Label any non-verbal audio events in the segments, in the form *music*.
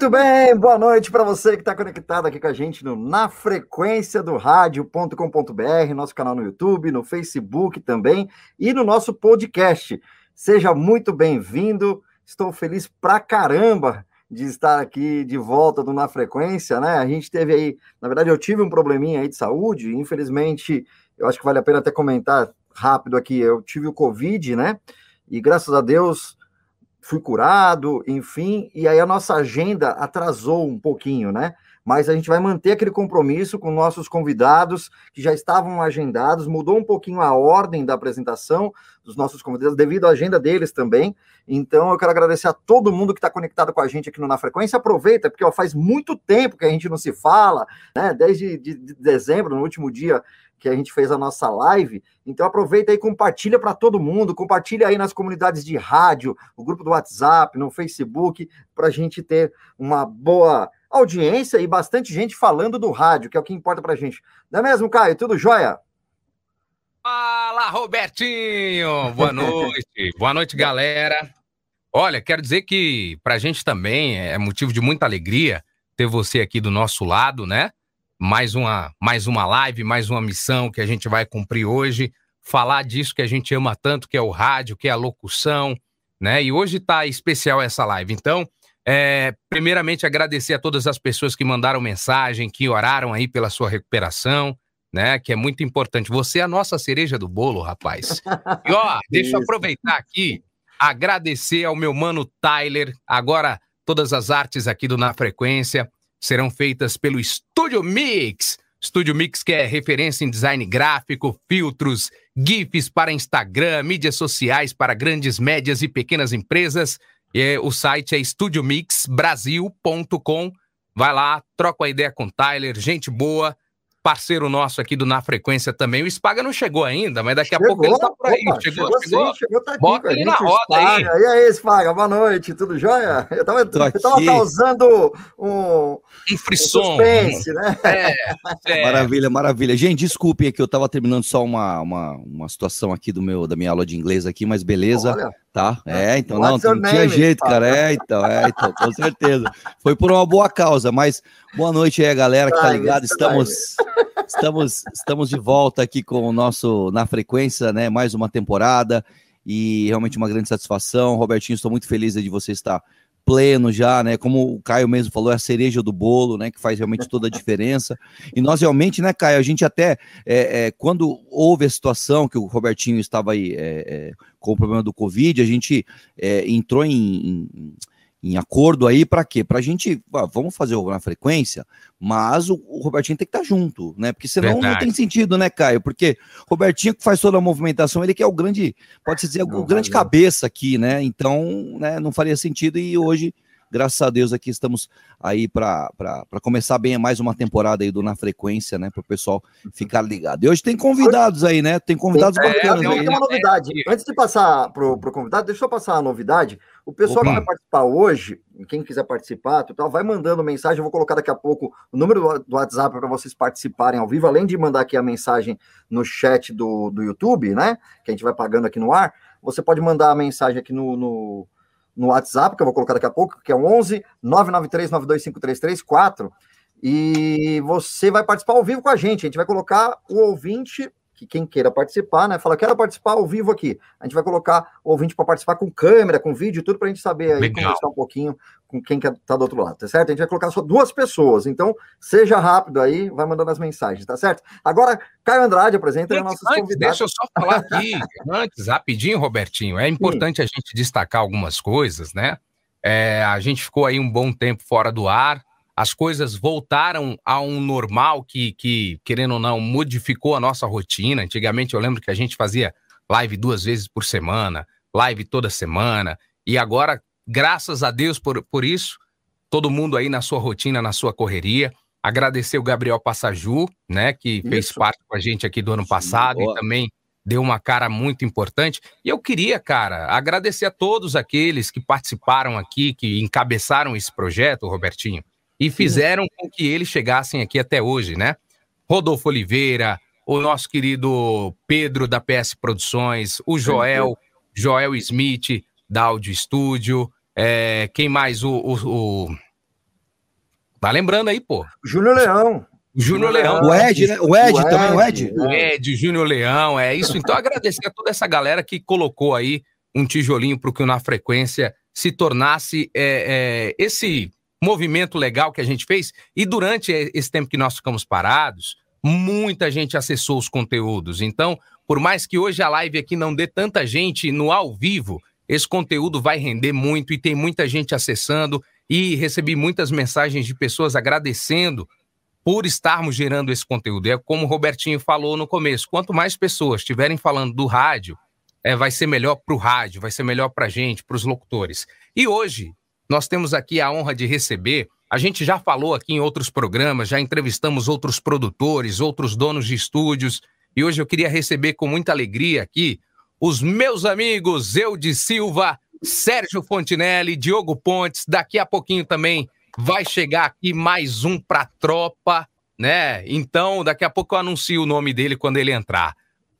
Muito bem, boa noite para você que está conectado aqui com a gente no Na Frequência do Rádio.com.br, nosso canal no YouTube, no Facebook também e no nosso podcast. Seja muito bem-vindo, estou feliz pra caramba de estar aqui de volta do Na Frequência, né? A gente teve aí, na verdade, eu tive um probleminha aí de saúde, infelizmente, eu acho que vale a pena até comentar rápido aqui, eu tive o Covid, né? E graças a Deus fui curado, enfim, e aí a nossa agenda atrasou um pouquinho, né? Mas a gente vai manter aquele compromisso com nossos convidados que já estavam agendados, mudou um pouquinho a ordem da apresentação dos nossos convidados, devido à agenda deles também. Então, eu quero agradecer a todo mundo que está conectado com a gente aqui no Na Frequência. Aproveita, porque ó, faz muito tempo que a gente não se fala, né? Desde de, de dezembro, no último dia que a gente fez a nossa live. Então aproveita e compartilha para todo mundo, compartilha aí nas comunidades de rádio, o grupo do WhatsApp, no Facebook, para a gente ter uma boa audiência e bastante gente falando do rádio, que é o que importa para a gente. Não é mesmo, Caio? Tudo jóia? Fala, Robertinho! Boa noite. *laughs* Boa noite, galera. Olha, quero dizer que para a gente também é motivo de muita alegria ter você aqui do nosso lado, né? Mais uma, mais uma live, mais uma missão que a gente vai cumprir hoje, falar disso que a gente ama tanto, que é o rádio, que é a locução, né? E hoje tá especial essa live. Então, é, primeiramente agradecer a todas as pessoas que mandaram mensagem, que oraram aí pela sua recuperação, né? Que é muito importante. Você é a nossa cereja do bolo, rapaz. E ó, *laughs* deixa eu aproveitar aqui, agradecer ao meu mano Tyler, agora todas as artes aqui do Na Frequência serão feitas pelo Studio Mix. Studio Mix, que é referência em design gráfico, filtros, GIFs para Instagram, mídias sociais para grandes, médias e pequenas empresas. E, o site é studiomixbrasil.com. Vai lá, troca a ideia com o Tyler, gente boa parceiro nosso aqui do Na Frequência também. O Spaga não chegou ainda, mas daqui a pouco ele tá por aí. Opa, chegou, chegou, chegou, sim, chegou tá aqui Bota ele na roda aí. E aí, Spaga, boa noite, tudo jóia? Eu tava, eu tava causando um... Um frisson. Um suspense, né? É, é. *laughs* Maravilha, maravilha. Gente, desculpe que eu tava terminando só uma, uma, uma situação aqui do meu, da minha aula de inglês aqui, mas beleza. Olha. Tá, é, então What's não, não tinha jeito, cara. É, então, é, então, com certeza. Foi por uma boa causa, mas boa noite aí, galera que tá ligado. Estamos, estamos, estamos de volta aqui com o nosso Na Frequência, né? Mais uma temporada e realmente uma grande satisfação. Robertinho, estou muito feliz de você estar pleno já, né? Como o Caio mesmo falou, é a cereja do bolo, né? Que faz realmente toda a diferença. E nós realmente, né, Caio, a gente até, é, é, quando houve a situação que o Robertinho estava aí é, é com o problema do Covid, a gente é, entrou em, em em acordo aí para quê? Para a gente, vamos fazer na frequência, mas o, o, Robertinho tem que estar tá junto, né? Porque senão Verdade. não tem sentido, né, Caio? Porque o Robertinho que faz toda a movimentação, ele que é o grande, pode dizer, não, o grande cabeça aqui, né? Então, né, não faria sentido e hoje graças a Deus aqui estamos aí para começar bem mais uma temporada aí do Na Frequência, né? Para o pessoal ficar ligado. E hoje tem convidados aí, né? Tem convidados é, bacanas tem, aí. Tem uma novidade. Antes de passar para o convidado, deixa eu passar a novidade. O pessoal Opa. que vai participar hoje, quem quiser participar, tal, vai mandando mensagem. Eu vou colocar daqui a pouco o número do WhatsApp para vocês participarem ao vivo, além de mandar aqui a mensagem no chat do, do YouTube, né? Que a gente vai pagando aqui no ar. Você pode mandar a mensagem aqui no, no no WhatsApp, que eu vou colocar daqui a pouco, que é 11 993 9253334. E você vai participar ao vivo com a gente. A gente vai colocar o ouvinte que quem queira participar, né? Fala, quero participar ao vivo aqui. A gente vai colocar o ouvinte para participar com câmera, com vídeo, tudo para a gente saber aí, Legal. conversar um pouquinho com quem está do outro lado, tá certo? A gente vai colocar só duas pessoas, então seja rápido aí, vai mandando as mensagens, tá certo? Agora, Caio Andrade apresenta antes, nossos antes, convidados. Deixa eu só falar aqui, *laughs* antes, rapidinho, Robertinho, é importante Sim. a gente destacar algumas coisas, né? É, a gente ficou aí um bom tempo fora do ar, as coisas voltaram a um normal que, que, querendo ou não, modificou a nossa rotina. Antigamente eu lembro que a gente fazia live duas vezes por semana, live toda semana, e agora, graças a Deus por, por isso, todo mundo aí na sua rotina, na sua correria. Agradecer o Gabriel Passaju, né, que isso. fez parte com a gente aqui do ano passado Sim, e também deu uma cara muito importante. E eu queria, cara, agradecer a todos aqueles que participaram aqui, que encabeçaram esse projeto, Robertinho e fizeram com que eles chegassem aqui até hoje, né? Rodolfo Oliveira, o nosso querido Pedro da PS Produções, o Joel, Joel Smith da Audio Studio, é, quem mais? O, o, o, Tá lembrando aí, pô. Júnior Leão. Júnior Leão. O Ed, né? O Ed, o Ed também, o Ed. O Ed, Júnior Leão, é isso. Então, agradecer a toda essa galera que colocou aí um tijolinho para que o Na Frequência se tornasse é, é, esse movimento legal que a gente fez. E durante esse tempo que nós ficamos parados, muita gente acessou os conteúdos. Então, por mais que hoje a live aqui não dê tanta gente no ao vivo, esse conteúdo vai render muito e tem muita gente acessando. E recebi muitas mensagens de pessoas agradecendo por estarmos gerando esse conteúdo. É como o Robertinho falou no começo: quanto mais pessoas estiverem falando do rádio, é, vai ser melhor para o rádio, vai ser melhor para a gente, para os locutores. E hoje, nós temos aqui a honra de receber. A gente já falou aqui em outros programas, já entrevistamos outros produtores, outros donos de estúdios, e hoje eu queria receber com muita alegria aqui os meus amigos Eude Silva, Sérgio Fontinelli, Diogo Pontes. Daqui a pouquinho também vai chegar aqui mais um para tropa, né? Então, daqui a pouco eu anuncio o nome dele quando ele entrar.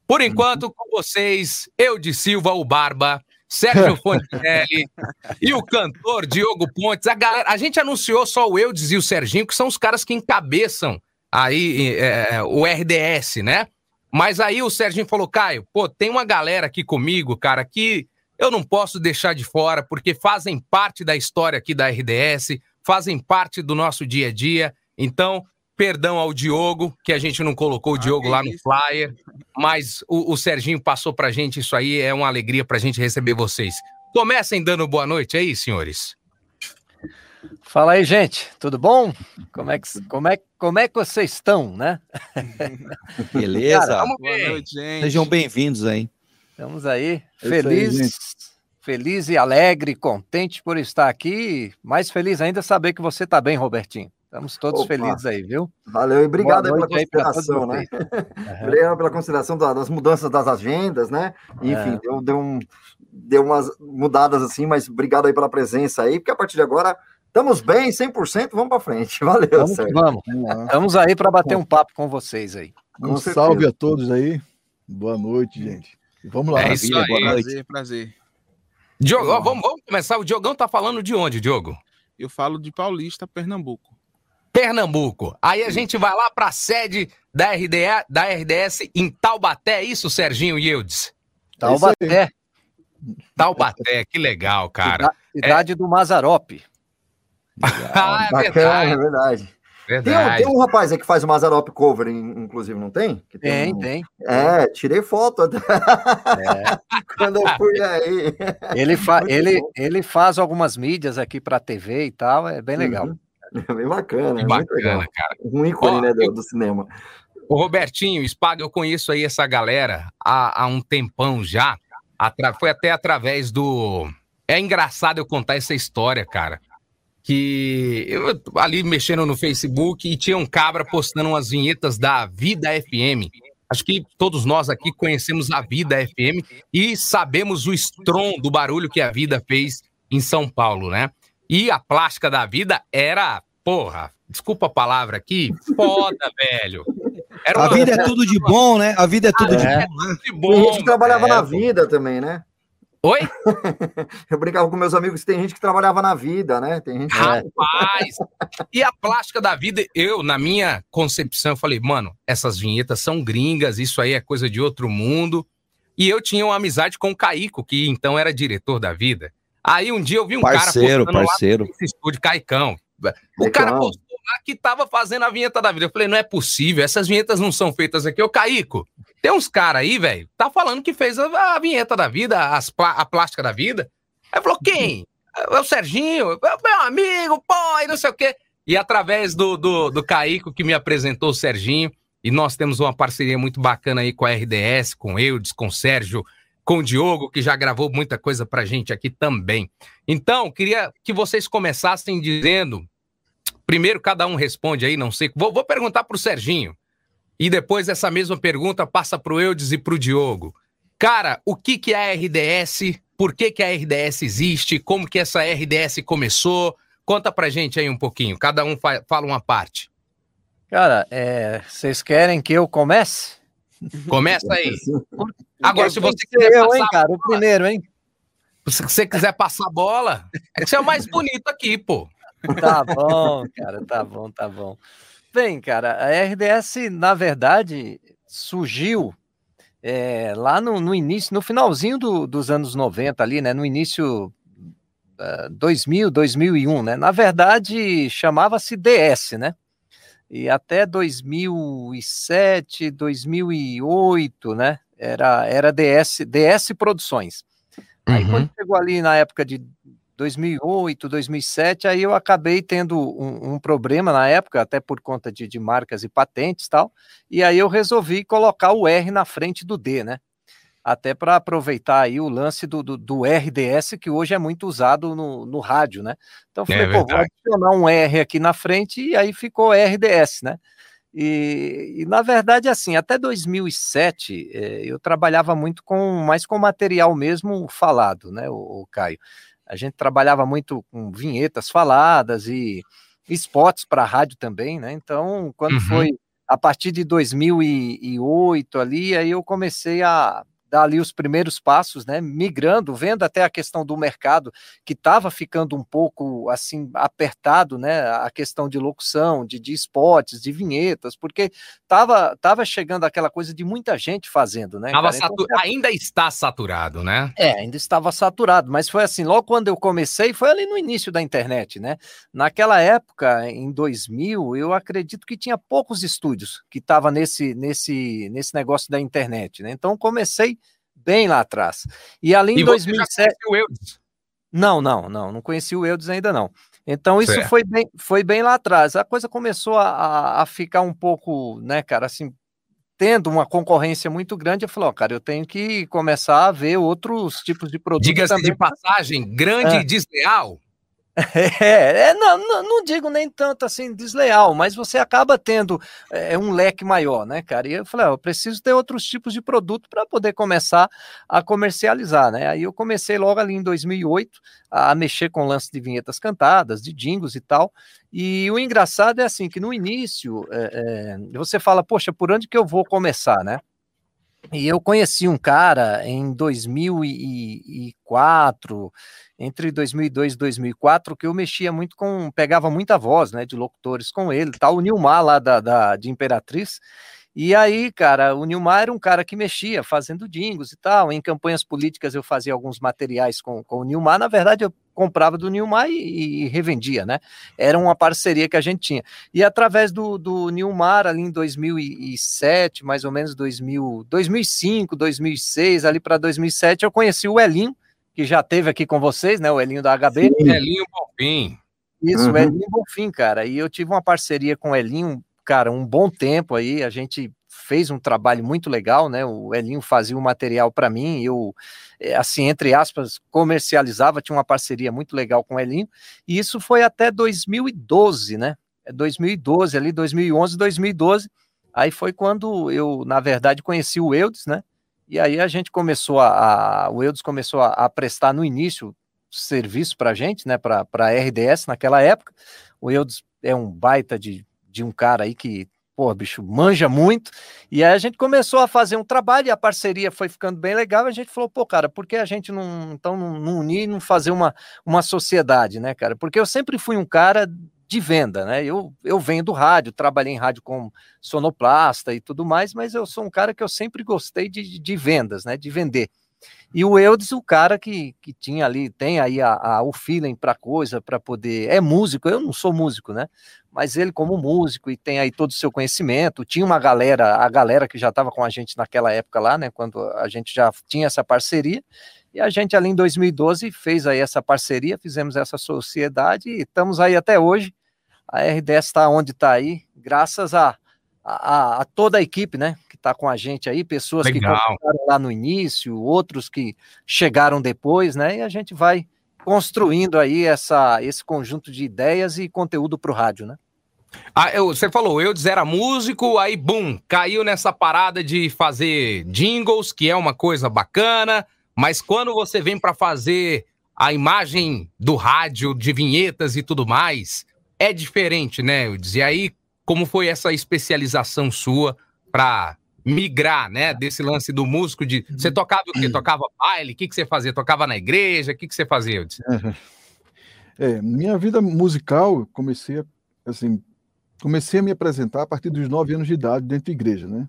Por enquanto, com vocês, Eude Silva, o Barba, Sérgio Fontinelli *laughs* e o cantor Diogo Pontes. A, galera, a gente anunciou só o Eudes e o Serginho, que são os caras que encabeçam aí é, o RDS, né? Mas aí o Serginho falou, Caio, pô, tem uma galera aqui comigo, cara, que eu não posso deixar de fora, porque fazem parte da história aqui da RDS, fazem parte do nosso dia a dia. Então, Perdão ao Diogo, que a gente não colocou o ah, Diogo lá no flyer, mas o, o Serginho passou pra gente isso aí, é uma alegria pra gente receber vocês. Comecem dando boa noite aí, senhores. Fala aí, gente, tudo bom? Como é que, como é, como é que vocês estão, né? *laughs* Beleza. Cara, boa noite, gente. Sejam bem-vindos aí. Estamos aí, feliz, aí, feliz e alegre, contente por estar aqui. Mais feliz ainda saber que você está bem, Robertinho. Estamos todos Opa. felizes aí, viu? Valeu e *laughs* obrigado pela consideração, né? Uhum. obrigado pela consideração das mudanças das agendas, né? Enfim, é. deu, deu, um, deu umas mudadas assim, mas obrigado aí pela presença aí, porque a partir de agora estamos bem, 100%, vamos para frente. *laughs* Valeu, vamos, Sérgio. Vamos, estamos aí para bater um papo com vocês aí. Um salve a todos aí. Boa noite, gente. Vamos lá. É isso aí. Boa noite. Prazer, prazer. Diogo, vamos, vamos começar. O Diogão tá falando de onde, Diogo? Eu falo de Paulista, Pernambuco. Pernambuco. Aí a gente vai lá para a sede da, RDA, da RDS em Taubaté, é isso, Serginho Yildes? Taubaté. Taubaté, que legal, cara. Cidade é... do Mazarope. *laughs* ah, é Bacana, verdade. é verdade. Verdade. Tem, tem, um rapaz aí que faz o Mazarop cover, inclusive, não tem? Que tem, tem, um... tem, É, tirei foto até. *laughs* É. Quando eu fui aí. Ele, fa ele, ele faz algumas mídias aqui para TV e tal, é bem legal. Uhum. É bem bacana, é bacana, cara. Um ícone, né, do, eu, do, cinema. O Robertinho, Spaga, eu conheço aí essa galera há, há um tempão já. Atra, foi até através do. É engraçado eu contar essa história, cara. Que eu ali mexendo no Facebook e tinha um cabra postando umas vinhetas da Vida FM. Acho que todos nós aqui conhecemos a Vida FM e sabemos o estrondo, do barulho que a vida fez em São Paulo, né? E a plástica da vida era, porra, desculpa a palavra aqui, foda, *laughs* velho. Era a vida é tudo de bom, né? A vida é tudo de é, bom. De bom tem gente que trabalhava é, na vida também, né? Oi? *laughs* Eu brincava com meus amigos, tem gente que trabalhava na vida, né? Tem gente... Rapaz! e a plástica da vida, eu, na minha concepção, eu falei, mano, essas vinhetas são gringas, isso aí é coisa de outro mundo. E eu tinha uma amizade com o Caico, que então era diretor da vida. Aí um dia eu vi um parceiro, cara parceiro. lá estúdio Caicão. O cara postou lá que tava fazendo a vinheta da vida. Eu falei, não é possível, essas vinhetas não são feitas aqui. Ô, Caico, tem uns caras aí, velho, tá falando que fez a, a vinheta da vida, as, a plástica da vida. Aí falou, quem? É o Serginho, é meu amigo, pô, e não sei o quê. E através do, do, do Caico que me apresentou o Serginho, e nós temos uma parceria muito bacana aí com a RDS, com Eudes, com o Sérgio com o Diogo, que já gravou muita coisa pra gente aqui também. Então, queria que vocês começassem dizendo. Primeiro, cada um responde aí, não sei. Vou, vou perguntar pro Serginho. E depois essa mesma pergunta passa pro Eudes e pro Diogo. Cara, o que, que é a RDS? Por que, que a RDS existe? Como que essa RDS começou? Conta pra gente aí um pouquinho. Cada um fa fala uma parte. Cara, é, vocês querem que eu comece? Começa aí. *laughs* Agora, se você quiser eu, passar hein, cara, o primeiro, hein? Se você quiser passar a bola, é que você é o mais bonito aqui, pô. Tá bom, cara, tá bom, tá bom. Bem, cara, a RDS, na verdade, surgiu é, lá no, no, início, no finalzinho do, dos anos 90 ali, né, no início uh, 2000, 2001, né, na verdade chamava-se DS, né, e até 2007, 2008, né, era, era DS, DS Produções. Aí uhum. quando chegou ali na época de 2008, 2007, aí eu acabei tendo um, um, problema na época, até por conta de, de marcas e patentes e tal, e aí eu resolvi colocar o R na frente do D, né? Até para aproveitar aí o lance do, do, do, RDS, que hoje é muito usado no, no rádio, né? Então eu é falei, é pô, vou adicionar um R aqui na frente e aí ficou RDS, né? E, e, na verdade, assim, até 2007 eh, eu trabalhava muito com mais com material mesmo falado, né, o, o Caio. A gente trabalhava muito com vinhetas faladas e spots para rádio também, né? Então, quando uhum. foi a partir de 2008 ali, aí eu comecei a dar ali os primeiros passos, né, migrando, vendo até a questão do mercado que estava ficando um pouco assim apertado, né, a questão de locução, de, de spots, de vinhetas, porque estava tava chegando aquela coisa de muita gente fazendo, né? Então, ainda está saturado, né? É, ainda estava saturado, mas foi assim, logo quando eu comecei, foi ali no início da internet, né? Naquela época, em 2000, eu acredito que tinha poucos estúdios que estavam nesse nesse nesse negócio da internet, né? Então comecei bem lá atrás. E ali em 2007. Não, não, não, não conheci o Eudes ainda não. Então isso foi bem, foi bem lá atrás. A coisa começou a, a ficar um pouco, né, cara, assim, tendo uma concorrência muito grande, eu falei, ó, cara, eu tenho que começar a ver outros tipos de produtos. Diga-se de passagem, grande é. e desleal. *laughs* É, é não, não, digo nem tanto assim desleal, mas você acaba tendo é, um leque maior, né, cara? E eu falei, ah, eu preciso ter outros tipos de produto para poder começar a comercializar, né? Aí eu comecei logo ali em 2008 a mexer com lance de vinhetas cantadas, de jingles e tal. E o engraçado é assim que no início é, é, você fala, poxa, por onde que eu vou começar, né? E eu conheci um cara em 2004 entre 2002 e 2004 que eu mexia muito com, pegava muita voz, né, de locutores com ele, tal, o Nilmar lá da, da, de Imperatriz, e aí, cara, o Nilmar era um cara que mexia, fazendo dingos e tal, em campanhas políticas eu fazia alguns materiais com, com o Nilmar, na verdade eu comprava do Nilmar e, e, revendia, né, era uma parceria que a gente tinha, e através do, do Nilmar, ali em 2007, mais ou menos 2000, 2005, 2006, ali para 2007, eu conheci o Elinho, que já teve aqui com vocês, né? O Elinho da HB. Sim. Elinho Bonfim. Isso, uhum. o Elinho Bonfim, cara. E eu tive uma parceria com o Elinho, cara, um bom tempo aí. A gente fez um trabalho muito legal, né? O Elinho fazia o um material para mim, eu, eh, assim, entre aspas, comercializava, tinha uma parceria muito legal com o Elinho. E isso foi até 2012, né? 2012, é ali, 2011, 2012. Aí foi quando eu, na verdade, conheci o Eudes, né? E aí a gente começou a, a o Eudes começou a, a, prestar no início serviço para a gente, né, para a RDS naquela época. O Eudes é um baita de, de um cara aí que, pô, bicho, manja muito. E aí a gente começou a fazer um trabalho e a parceria foi ficando bem legal. A gente falou, pô, cara, por que a gente não, então, não, unir e não fazer uma, uma sociedade, né, cara? Porque eu sempre fui um cara de venda, né? Eu, eu venho do rádio, trabalhei em rádio com sonoplasta e tudo mais, mas eu sou um cara que eu sempre gostei de, de vendas, né? De vender. E o Eudes, o cara que, que tinha ali, tem aí a, a o feeling para coisa, para poder. É músico, eu não sou músico, né? Mas ele, como músico, e tem aí todo o seu conhecimento, tinha uma galera, a galera que já estava com a gente naquela época lá, né? Quando a gente já tinha essa parceria. E a gente ali em 2012 fez aí essa parceria, fizemos essa sociedade e estamos aí até hoje a RDS está onde está aí, graças a, a, a, toda a equipe, né, que está com a gente aí, pessoas Legal. que começaram lá no início, outros que chegaram depois, né, e a gente vai construindo aí essa, esse conjunto de ideias e conteúdo para o rádio, né. Ah, eu, você falou, eu era músico, aí, bum, caiu nessa parada de fazer jingles, que é uma coisa bacana, mas quando você vem para fazer a imagem do rádio, de vinhetas e tudo mais, é diferente, né, Eudes? E aí, como foi essa especialização sua para migrar, né, desse lance do músico de... Você tocava o quê? Tocava baile? O que, que você fazia? Tocava na igreja? O que, que você fazia, Eudes? *laughs* É, minha vida musical, comecei a, assim, comecei a me apresentar a partir dos nove anos de idade dentro da igreja, né?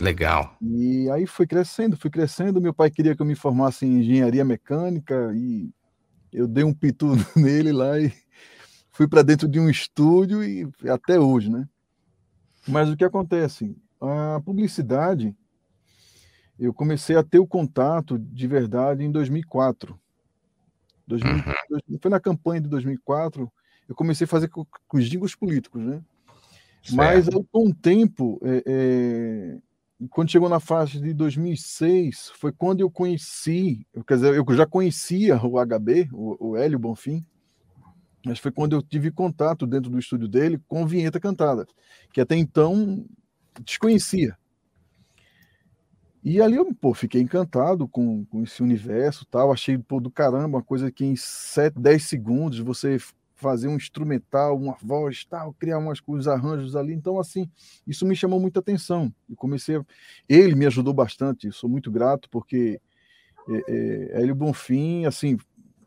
Legal. E aí fui crescendo, fui crescendo. Meu pai queria que eu me formasse em engenharia mecânica e eu dei um pitu *laughs* nele lá e fui para dentro de um estúdio e até hoje, né? Mas o que acontece? A publicidade, eu comecei a ter o contato de verdade em 2004. 2000, uhum. Foi na campanha de 2004, eu comecei a fazer com, com os jingles políticos, né? Certo. Mas, com o tempo, é, é, quando chegou na faixa de 2006, foi quando eu conheci, quer dizer, eu já conhecia o HB, o, o Hélio Bonfim, mas foi quando eu tive contato dentro do estúdio dele com vinheta cantada, que até então desconhecia. E ali eu pô, fiquei encantado com, com esse universo tal, achei pô, do caramba, uma coisa que em 7, 10 segundos você fazer um instrumental, uma voz, tal, criar umas coisas, arranjos ali. Então, assim, isso me chamou muita atenção. E comecei. A... Ele me ajudou bastante, sou muito grato, porque é, é, Hélio Bonfim, assim,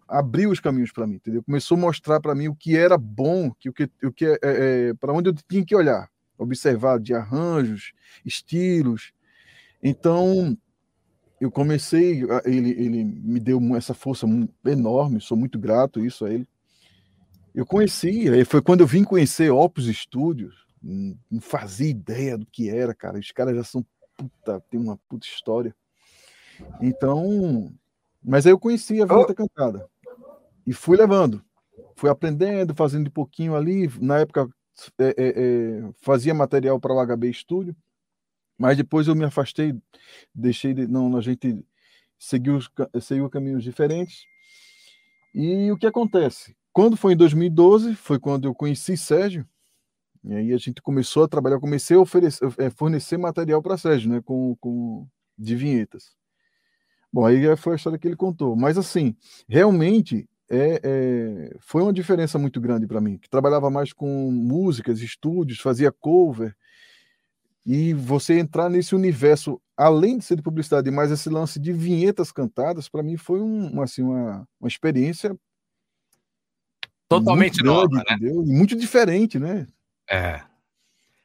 abriu os caminhos para mim, entendeu? Começou a mostrar para mim o que era bom, que o que, o que é, é, é para onde eu tinha que olhar, observar de arranjos, estilos. Então, eu comecei, ele, ele me deu essa força enorme, sou muito grato isso a ele. Eu conhecia, foi quando eu vim conhecer Opus Studios, não fazia ideia do que era, cara. Os caras já são puta, tem uma puta história. Então, mas aí eu conhecia a Vinheta oh. Cantada e fui levando, fui aprendendo, fazendo de pouquinho ali. Na época é, é, é, fazia material para o HB Studio, mas depois eu me afastei, deixei de, não, a gente seguiu, seguiu caminhos diferentes. E o que acontece? Quando foi em 2012, foi quando eu conheci Sérgio, e aí a gente começou a trabalhar, comecei a oferecer, é, fornecer material para Sérgio, né, com, com, de vinhetas. Bom, aí foi a história que ele contou. Mas assim, realmente é, é, foi uma diferença muito grande para mim, que trabalhava mais com músicas, estúdios, fazia cover, e você entrar nesse universo, além de ser de publicidade, mais esse lance de vinhetas cantadas, para mim foi um, assim, uma, uma experiência Totalmente nova, né? Entendeu? Muito diferente, né? É.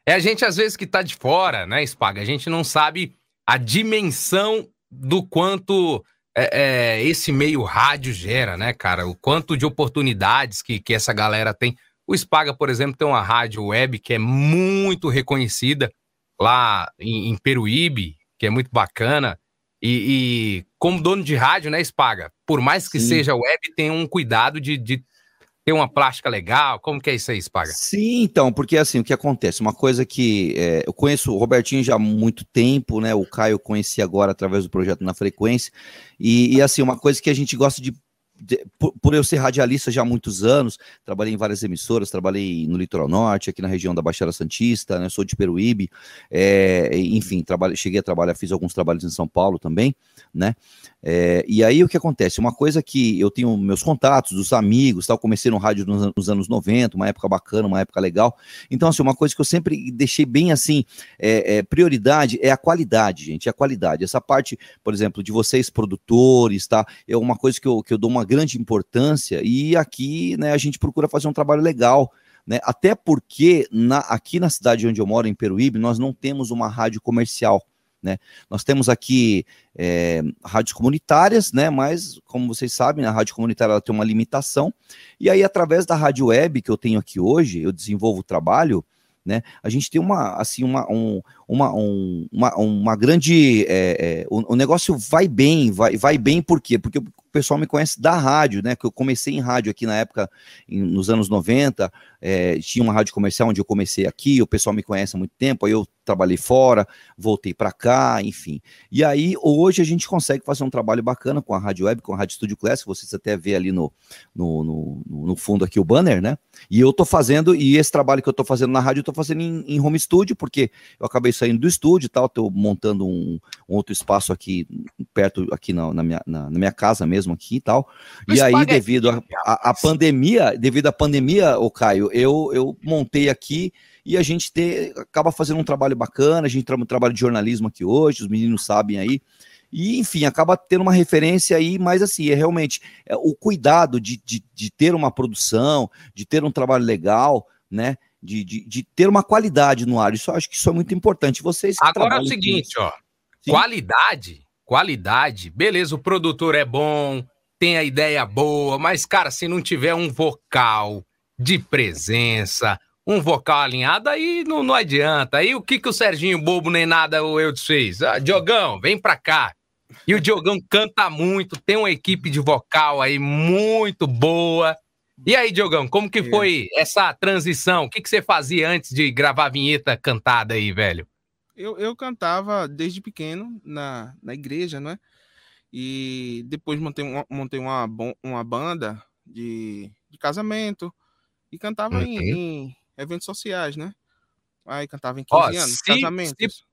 É a gente, às vezes, que tá de fora, né, Spaga? A gente não sabe a dimensão do quanto é, é, esse meio rádio gera, né, cara? O quanto de oportunidades que, que essa galera tem. O Spaga, por exemplo, tem uma rádio web que é muito reconhecida lá em, em Peruíbe, que é muito bacana. E, e, como dono de rádio, né, Spaga? Por mais que Sim. seja web, tem um cuidado de, de ter uma plástica legal? Como que é isso aí, Spaga? Sim, então, porque assim, o que acontece? Uma coisa que é, eu conheço o Robertinho já há muito tempo, né? O Caio conheci agora através do projeto Na Frequência. E, e assim, uma coisa que a gente gosta de por, por, eu ser radialista já há muitos anos, trabalhei em várias emissoras, trabalhei no Litoral Norte, aqui na região da Baixada Santista, né, sou de Peruíbe, é, enfim, trabalhei, cheguei a trabalhar, fiz alguns trabalhos em São Paulo também, né, é, e aí o que acontece? Uma coisa que eu tenho meus contatos, dos amigos, tal, comecei no rádio nos, nos anos 90, uma época bacana, uma época legal, então assim, uma coisa que eu sempre deixei bem assim, é, é prioridade é a qualidade, gente, é a qualidade, essa parte, por exemplo, de vocês produtores, tá, é uma coisa que eu, que eu dou uma grande importância e aqui né, a gente procura fazer um trabalho legal. Né? Até porque na, aqui na cidade onde eu moro, em Peruíbe, nós não temos uma rádio comercial. Né? Nós temos aqui é, rádios comunitárias, né? mas, como vocês sabem, a rádio comunitária ela tem uma limitação. E aí, através da rádio web que eu tenho aqui hoje, eu desenvolvo o trabalho, né? A gente tem uma, assim, uma, um, uma, um, uma, uma grande. É, é, o, o, negócio vai bem, vai, vai bem por quê? Porque pessoal me conhece da rádio, né? Que eu comecei em rádio aqui na época, em, nos anos 90, é, tinha uma rádio comercial onde eu comecei aqui, o pessoal me conhece há muito tempo, aí eu trabalhei fora, voltei para cá, enfim. E aí, hoje a gente consegue fazer um trabalho bacana com a Rádio Web, com a Rádio Studio Classic, vocês até vê ali no, no, no, no fundo aqui o banner, né? E eu tô fazendo, e esse trabalho que eu tô fazendo na rádio, eu tô fazendo em, em home studio, porque eu acabei saindo do estúdio e tal, tô montando um, um outro espaço aqui, perto, aqui na, na minha, na, na, minha casa mesmo aqui e tal. e aí, devido à pandemia, devido à pandemia, o Caio, eu, eu montei aqui e a gente ter, acaba fazendo um trabalho bacana, a gente tem um trabalho de jornalismo aqui hoje, os meninos sabem aí, e enfim, acaba tendo uma referência aí, mas assim, é realmente é, o cuidado de, de, de ter uma produção, de ter um trabalho legal, né? De, de, de, ter uma qualidade no ar. Isso eu acho que isso é muito importante. Vocês Agora é o seguinte, ó. Sim. Qualidade, qualidade, beleza, o produtor é bom, tem a ideia boa, mas, cara, se não tiver um vocal de presença, um vocal alinhado, aí não, não adianta. Aí o que, que o Serginho Bobo nem nada o eu fez? Ah, Diogão, vem pra cá. E o Diogão canta muito, tem uma equipe de vocal aí muito boa. E aí, Diogão, como que foi essa transição? O que, que você fazia antes de gravar a vinheta cantada aí, velho? Eu, eu cantava desde pequeno na, na igreja, não é? E depois montei uma, montei uma, uma banda de, de casamento e cantava uhum. em, em eventos sociais, né? Aí cantava em 15 Ó, anos, se, casamentos. Se,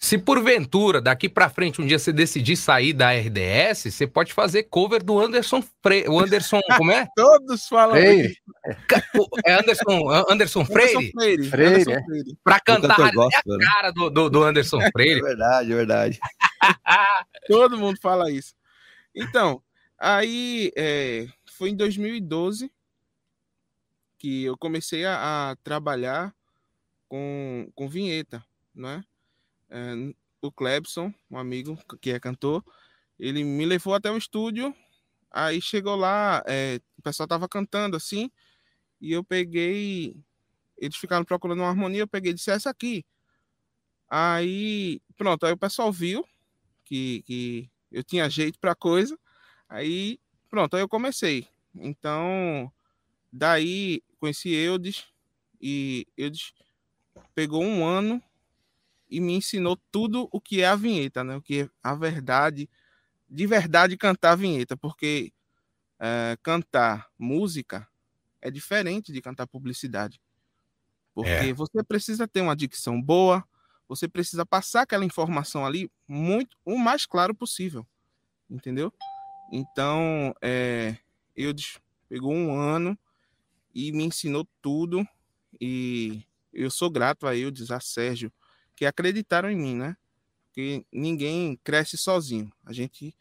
se porventura, daqui para frente, um dia você decidir sair da RDS, você pode fazer cover do Anderson Freire. O Anderson, *laughs* como é? Todos falam Freire. É Anderson, Anderson Freire? Anderson Freire. Freire. Anderson é. Freire. Pra cantar é a né? cara do, do, do Anderson *laughs* Freire. É verdade, é verdade. *laughs* Todo mundo fala isso. Então, aí é, foi em 2012 que eu comecei a, a trabalhar com, com vinheta, né? É, o Clebson, um amigo que é cantor, ele me levou até o estúdio, aí chegou lá, é, o pessoal tava cantando assim, e eu peguei, eles ficaram procurando uma harmonia, eu peguei e disse, essa aqui. Aí, pronto, aí o pessoal viu que, que eu tinha jeito para coisa, aí, pronto, aí eu comecei. Então, daí conheci Eudes e Eudes pegou um ano e me ensinou tudo o que é a vinheta, né? O que é a verdade, de verdade cantar a vinheta, porque é, cantar música é diferente de cantar publicidade. Porque é. você precisa ter uma dicção boa, você precisa passar aquela informação ali muito o mais claro possível, entendeu? Então, é, eu pegou um ano e me ensinou tudo. E eu sou grato a Eudes, a Sérgio, que acreditaram em mim, né? Porque ninguém cresce sozinho. A gente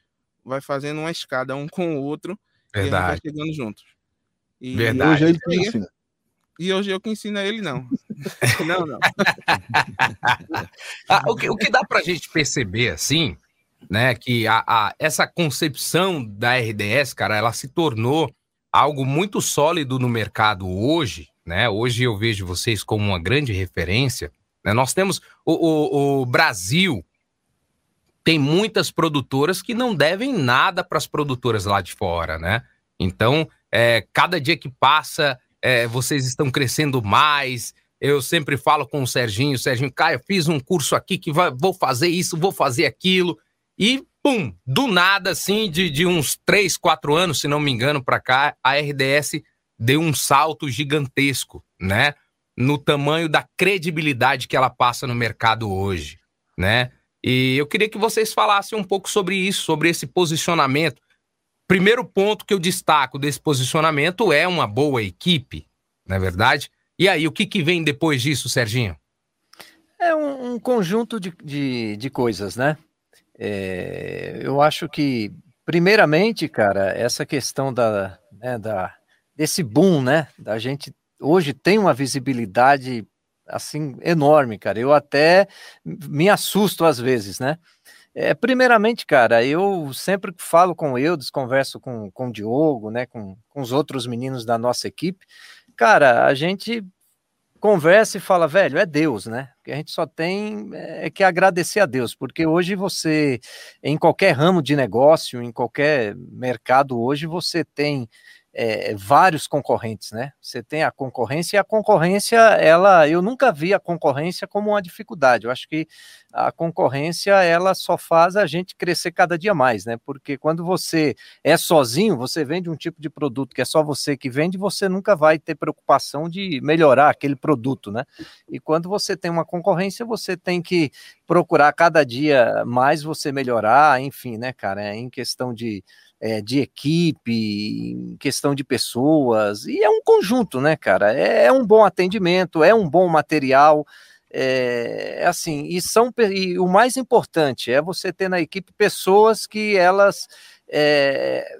vai fazendo uma escada um com o outro Verdade. e a gente vai chegando juntos. E Verdade. Hoje ele que ensina. E hoje eu que ensino a ele, não. *laughs* não, não. *laughs* ah, o, que, o que dá pra gente perceber, assim, né, que a, a, essa concepção da RDS, cara, ela se tornou algo muito sólido no mercado hoje, né? Hoje eu vejo vocês como uma grande referência. Né? Nós temos o, o, o Brasil tem muitas produtoras que não devem nada para as produtoras lá de fora, né? Então, é, cada dia que passa, é, vocês estão crescendo mais. Eu sempre falo com o Serginho, Serginho, Caio, fiz um curso aqui que vai, vou fazer isso, vou fazer aquilo. E pum, do nada, assim, de, de uns três, quatro anos, se não me engano, para cá, a RDS deu um salto gigantesco, né? No tamanho da credibilidade que ela passa no mercado hoje, né? E eu queria que vocês falassem um pouco sobre isso, sobre esse posicionamento. Primeiro ponto que eu destaco desse posicionamento é uma boa equipe, não é verdade? E aí, o que, que vem depois disso, Serginho? É um, um conjunto de, de, de coisas, né? É, eu acho que, primeiramente, cara, essa questão da, né, da, desse boom, né? Da gente hoje tem uma visibilidade assim enorme, cara. Eu até me assusto às vezes, né? É, primeiramente, cara, eu sempre falo com o Eudes, converso com, com o Diogo, né, com, com os outros meninos da nossa equipe. Cara, a gente conversa e fala, velho, é Deus, né? Que a gente só tem é, que agradecer a Deus, porque hoje você, em qualquer ramo de negócio, em qualquer mercado hoje, você tem é, vários concorrentes, né? Você tem a concorrência e a concorrência, ela, eu nunca vi a concorrência como uma dificuldade. Eu acho que a concorrência ela só faz a gente crescer cada dia mais, né? Porque quando você é sozinho, você vende um tipo de produto que é só você que vende, você nunca vai ter preocupação de melhorar aquele produto, né? E quando você tem uma concorrência, você tem que procurar cada dia mais você melhorar, enfim, né, cara? É em questão de é, de equipe, questão de pessoas, e é um conjunto, né, cara? É, é, um bom atendimento, é um bom material, é, é assim, e são e o mais importante é você ter na equipe pessoas que elas é,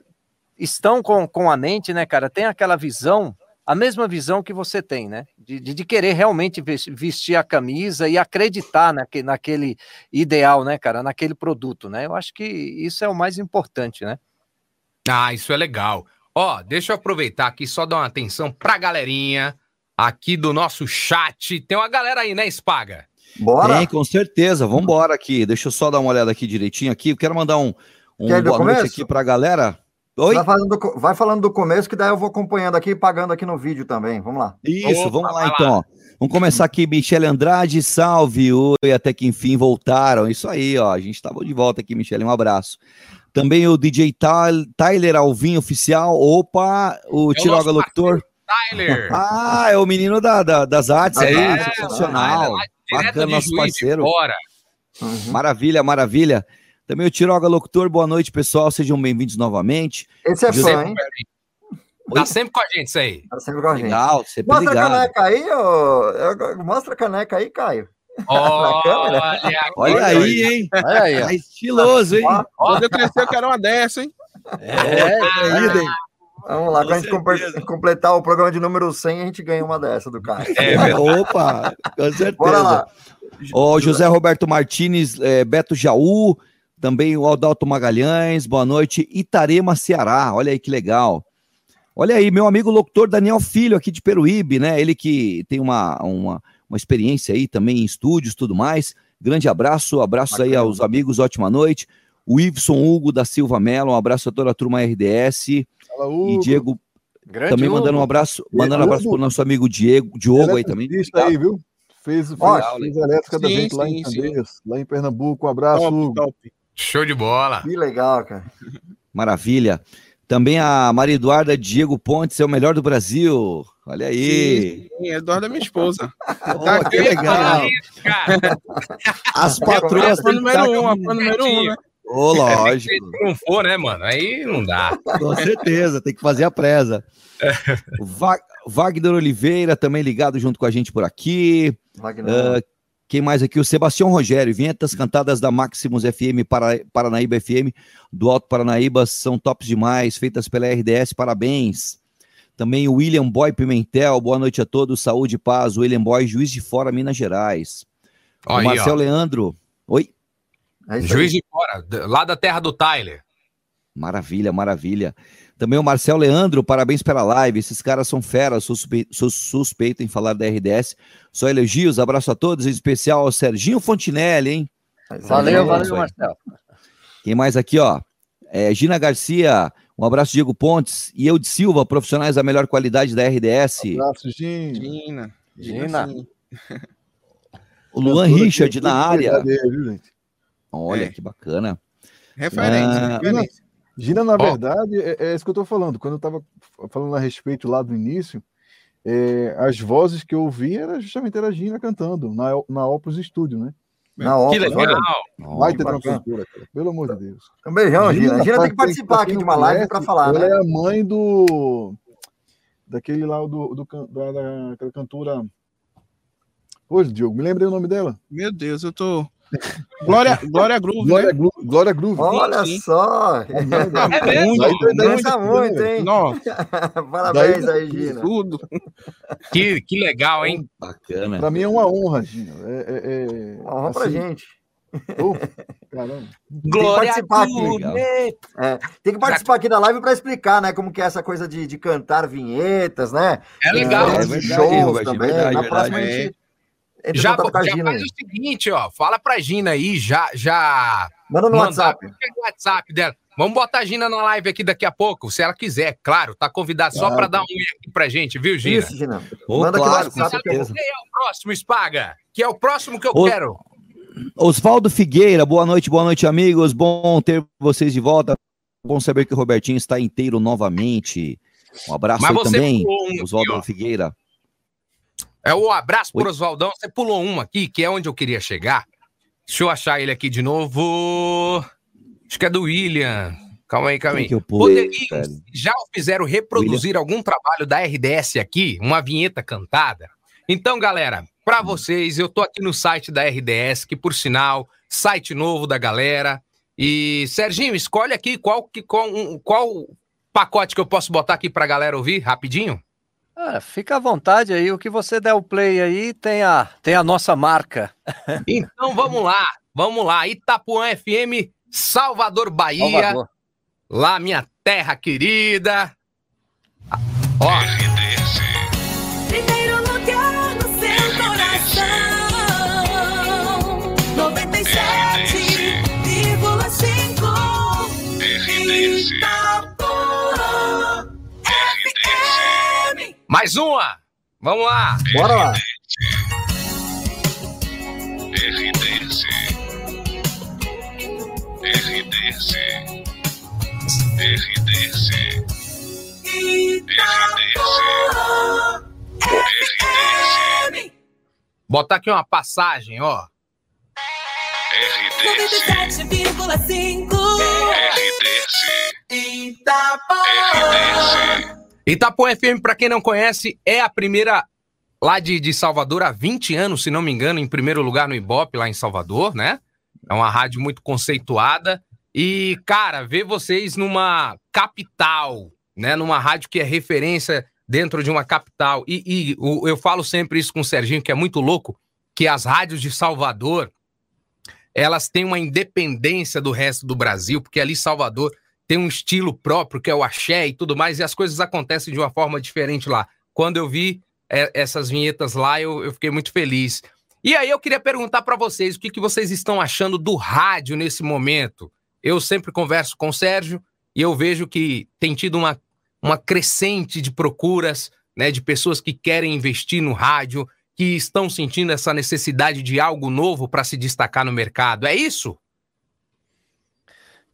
estão com, com a mente, né, cara? Tem aquela visão, a mesma visão que você tem, né? De, de, de querer realmente vestir a camisa e acreditar naque, naquele ideal, né, cara? Naquele produto, né? Eu acho que isso é o mais importante, né? Ah, isso é legal. Ó, deixa eu aproveitar aqui só dar uma atenção pra galerinha aqui do nosso chat. Tem uma galera aí, né, Spaga? Bora. Tem, com certeza. Vamos embora aqui. Deixa eu só dar uma olhada aqui direitinho aqui. Eu quero mandar um, um boa noite aqui pra galera. Oi? Vai falando, do, vai falando, do, começo, que daí eu vou acompanhando aqui e pagando aqui no vídeo também. Vamos lá. Isso, Opa, vamos lá então. Lá. Vamos começar aqui, Michele Andrade, salve, oi, até que enfim voltaram. Isso aí, ó, a gente estava de volta aqui, Michele, um abraço. Também o DJ Tyler Alvin Oficial, opa, o é Tiroga Locutor. Tyler. *laughs* Ah, é o menino da, da das artes aí, é, sensacional. Bacana, nosso parceiro. Uhum. Maravilha, maravilha. Também o Tiroga Locutor, boa noite, pessoal. Sejam bem-vindos novamente. Esse é José... fã, hein? Tá sempre com a gente isso aí. Tá sempre com a gente. Legal, sempre Mostra ligado. a caneca aí, ô... Mostra a caneca aí, Caio. *laughs* Olha, olha aí, hein? Olha aí. Tá estiloso, hein? Quando eu crescer, eu quero uma dessa, hein? É, é, é, é Vamos lá, quando a gente completar o programa de número 100, a gente ganha uma dessa do cara. É, *laughs* opa, com certeza. Bora lá. Ó, José Roberto Martins, é, Beto Jaú, também o Aldalto Magalhães, boa noite. Itarema, Ceará, olha aí que legal. Olha aí, meu amigo locutor Daniel Filho, aqui de Peruíbe, né? Ele que tem uma, uma, uma experiência aí também em estúdios tudo mais. Grande abraço, abraços aí aos amigos, ótima noite. O Iveson Hugo da Silva Mello, um abraço a toda a turma RDS. Fala, e Diego, Grande também Hugo. mandando um abraço, mandando um abraço para o nosso amigo Diego, Diogo aí também. aí, viu? Fez, fez, fez elétrica sim, da gente sim, lá em Candeias, lá em Pernambuco. Um abraço, top, Hugo. Top. Show de bola. Que legal, cara. Maravilha. Também a Maria Eduarda Diego Pontes é o melhor do Brasil. Olha aí. Sim, sim Eduarda é minha esposa. Oh, *laughs* tá que legal. As patroas. Fã número um, a fã número um, né? Ô, oh, lógico. Se não for, né, mano? Aí não dá. *laughs* Com certeza, tem que fazer a presa. Va Wagner Oliveira também ligado junto com a gente por aqui. Wagner. Uh, quem mais aqui? O Sebastião Rogério, vinhetas cantadas da Maximus FM, para, Paranaíba FM, do Alto Paranaíba, são tops demais, feitas pela RDS, parabéns. Também o William Boy Pimentel, boa noite a todos, saúde e paz. William Boy, Juiz de Fora, Minas Gerais. o Marcel Leandro, oi? É Juiz de Fora, lá da terra do Tyler. Maravilha, maravilha. Também o Marcel Leandro, parabéns pela live. Esses caras são feras, sou suspeito, sou suspeito em falar da RDS. Só elogios, abraço a todos, em especial ao Serginho Fontinelli, hein? Valeu, valeu, Marcel. Quem mais aqui, ó? É, Gina Garcia, um abraço, Diego Pontes. E eu de Silva, profissionais da melhor qualidade da RDS. Um abraço, Gina. Gina. Gina. O Luan Richard na área. Olha é. que bacana. Referência, ah, referência. Gina, na verdade, é, é, isso que eu estou falando. Quando eu estava falando a respeito lá do início, é, as vozes que eu ouvi era justamente era a Gina cantando na, na Opus Studio, né? Na Opus, que legal! Vai ter cultura, cara. Pelo amor de Deus. Um beijão, Gina. Gina, Gina tem que participar aqui de uma live para falar, ela né? é a mãe do. Daquele lá, do, do, da, daquela cantora. Ô, Diogo, me lembrei o nome dela. Meu Deus, eu tô. Glória, Glória Groove. Glória, né? Glória Groove. Olha sim. só. É mesmo? *laughs* Muito, muito, hein? Nossa. *laughs* Parabéns Daí, aí, Gina. Tudo. Que, que legal, hein? Bacana. Para mim é uma honra, Gina. É, é, é uma honra assim, pra gente. Oh, caramba. Glória tem que participar aqui. É, tem que participar aqui da live para explicar, né, como que é essa coisa de, de cantar vinhetas, né? É legal. É, é verdade, shows Robert, também. Verdade, Na próxima verdade. a gente já, já faz o seguinte, ó. Fala pra Gina aí, já. já Manda no WhatsApp. No WhatsApp dela. Vamos botar a Gina na live aqui daqui a pouco, se ela quiser, claro. Tá convidada só para dar um aqui pra gente, viu, Gina? Isso, Gina. Oh, Manda claro, aqui no WhatsApp. Quem é o próximo, Spaga? Que é o próximo que eu quero. Osvaldo Figueira, boa noite, boa noite, amigos. Bom ter vocês de volta. Bom saber que o Robertinho está inteiro novamente. Um abraço Mas aí também, um Osvaldo Figueira. É o abraço para Oswaldão. Você pulou um aqui, que é onde eu queria chegar. Deixa eu achar ele aqui de novo. Acho que é do William. Calma aí, calma aí. Poderiam, já fizeram reproduzir William? algum trabalho da RDS aqui? Uma vinheta cantada? Então, galera, para vocês, eu tô aqui no site da RDS, que por sinal, site novo da galera. E Serginho, escolhe aqui qual que qual, qual pacote que eu posso botar aqui para a galera ouvir rapidinho. Ah, fica à vontade aí, o que você der o play aí tem a, tem a nossa marca. *laughs* Então vamos lá, vamos lá. Itapuã FM, Salvador, Bahia. Salvador. Lá, minha terra querida. Ó. Mais uma! Vamos lá! Bora lá! RDS. RDS. RDS. RDS. Botar aqui uma passagem, ó. RDS. 97,5. RDS. RDS. Itapuã FM, para quem não conhece, é a primeira lá de, de Salvador há 20 anos, se não me engano, em primeiro lugar no Ibope, lá em Salvador, né? É uma rádio muito conceituada. E, cara, ver vocês numa capital, né? Numa rádio que é referência dentro de uma capital. E, e eu falo sempre isso com o Serginho, que é muito louco, que as rádios de Salvador, elas têm uma independência do resto do Brasil, porque ali Salvador tem um estilo próprio, que é o axé e tudo mais, e as coisas acontecem de uma forma diferente lá. Quando eu vi é, essas vinhetas lá, eu, eu, fiquei muito feliz. E aí eu queria perguntar para vocês, o que, que vocês estão achando do rádio nesse momento? Eu sempre converso com o Sérgio e eu vejo que tem tido uma, uma crescente de procuras, né, de pessoas que querem investir no rádio, que estão sentindo essa necessidade de algo novo para se destacar no mercado. É isso?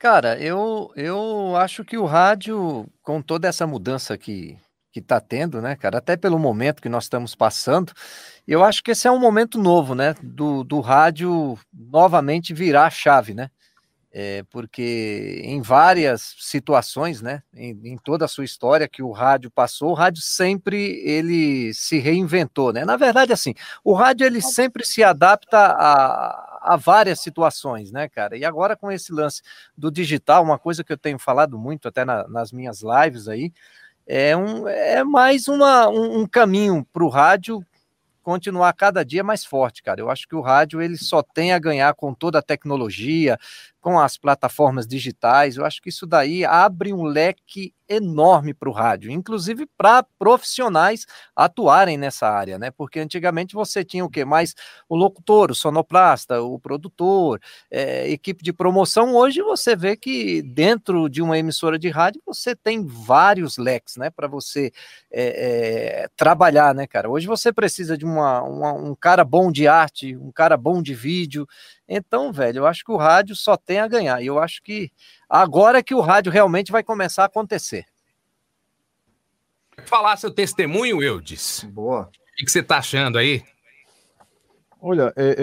Cara, eu, eu acho que o rádio, com toda essa mudança que que está tendo, né, cara, até pelo momento que nós estamos passando, eu acho que esse é um momento novo, né, do, do rádio novamente virar a chave, né, é, porque em várias situações, né, em, em, toda a sua história que o rádio passou, o rádio sempre ele se reinventou, né, na verdade, assim, o rádio ele sempre se adapta a a várias situações, né, cara? E agora com esse lance do digital, uma coisa que eu tenho falado muito até na, nas minhas lives aí, é, um, é mais uma, um, um caminho para o rádio continuar cada dia mais forte, cara. Eu acho que o rádio ele só tem a ganhar com toda a tecnologia, com as plataformas digitais. Eu acho que isso daí abre um leque enorme para o rádio, inclusive para profissionais atuarem nessa área, né? Porque antigamente você tinha o que mais o locutor, o sonoplasta, o produtor, é, equipe de promoção. Hoje você vê que dentro de uma emissora de rádio você tem vários leques, né? Para você é, é, trabalhar, né, cara? Hoje você precisa de uma, uma, um cara bom de arte, um cara bom de vídeo. Então, velho, eu acho que o rádio só tem a ganhar. E eu acho que agora é que o rádio realmente vai começar a acontecer. Falar seu testemunho, Eudes. Boa. O que você está achando aí? Olha, é,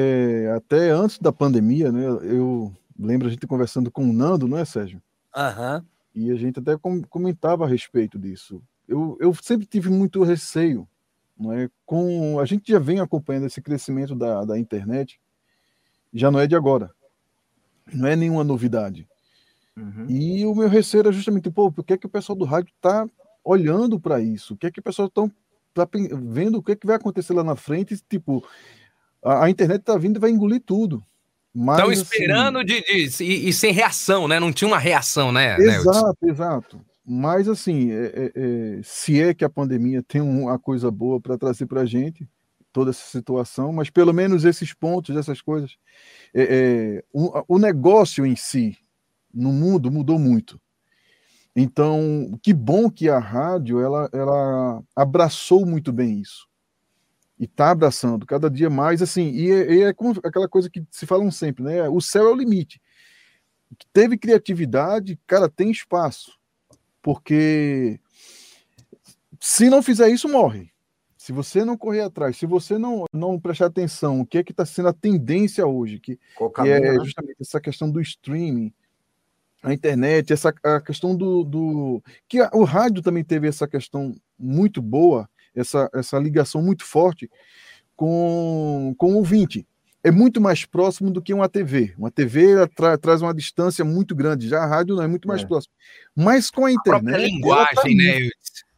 é, até antes da pandemia, né? Eu lembro a gente conversando com o Nando, não é, Sérgio? Aham. Uhum. E a gente até comentava a respeito disso. Eu, eu sempre tive muito receio, não é? Com a gente já vem acompanhando esse crescimento da, da internet, já não é de agora, não é nenhuma novidade. Uhum. E o meu receio era justamente, pô, por que, é que o pessoal do rádio está olhando para isso? O que é que o pessoal está tá vendo o que, é que vai acontecer lá na frente? Tipo, a, a internet está vindo e vai engolir tudo. Estão assim esperando assim, de, de e, e, sem reação, né? Não tinha uma reação, né? Exato, né? exato. Mas assim, é, é, é, se é que a pandemia tem uma coisa boa para trazer para a gente, toda essa situação, mas pelo menos esses pontos, essas coisas, é, é, o, o negócio em si no mundo mudou muito. Então, que bom que a rádio ela, ela abraçou muito bem isso. E está abraçando cada dia mais, assim, e é, e é aquela coisa que se falam sempre, né? O céu é o limite. Teve criatividade, cara, tem espaço. Porque se não fizer isso, morre. Se você não correr atrás, se você não, não prestar atenção, o que é que está sendo a tendência hoje, que, que é né? justamente essa questão do streaming, a internet, essa a questão do, do que a, o rádio também teve essa questão muito boa, essa, essa ligação muito forte com, com o ouvinte. É muito mais próximo do que uma TV. Uma TV tra traz uma distância muito grande, já a rádio não é muito mais é. próximo. Mas com a internet. A linguagem, tá né?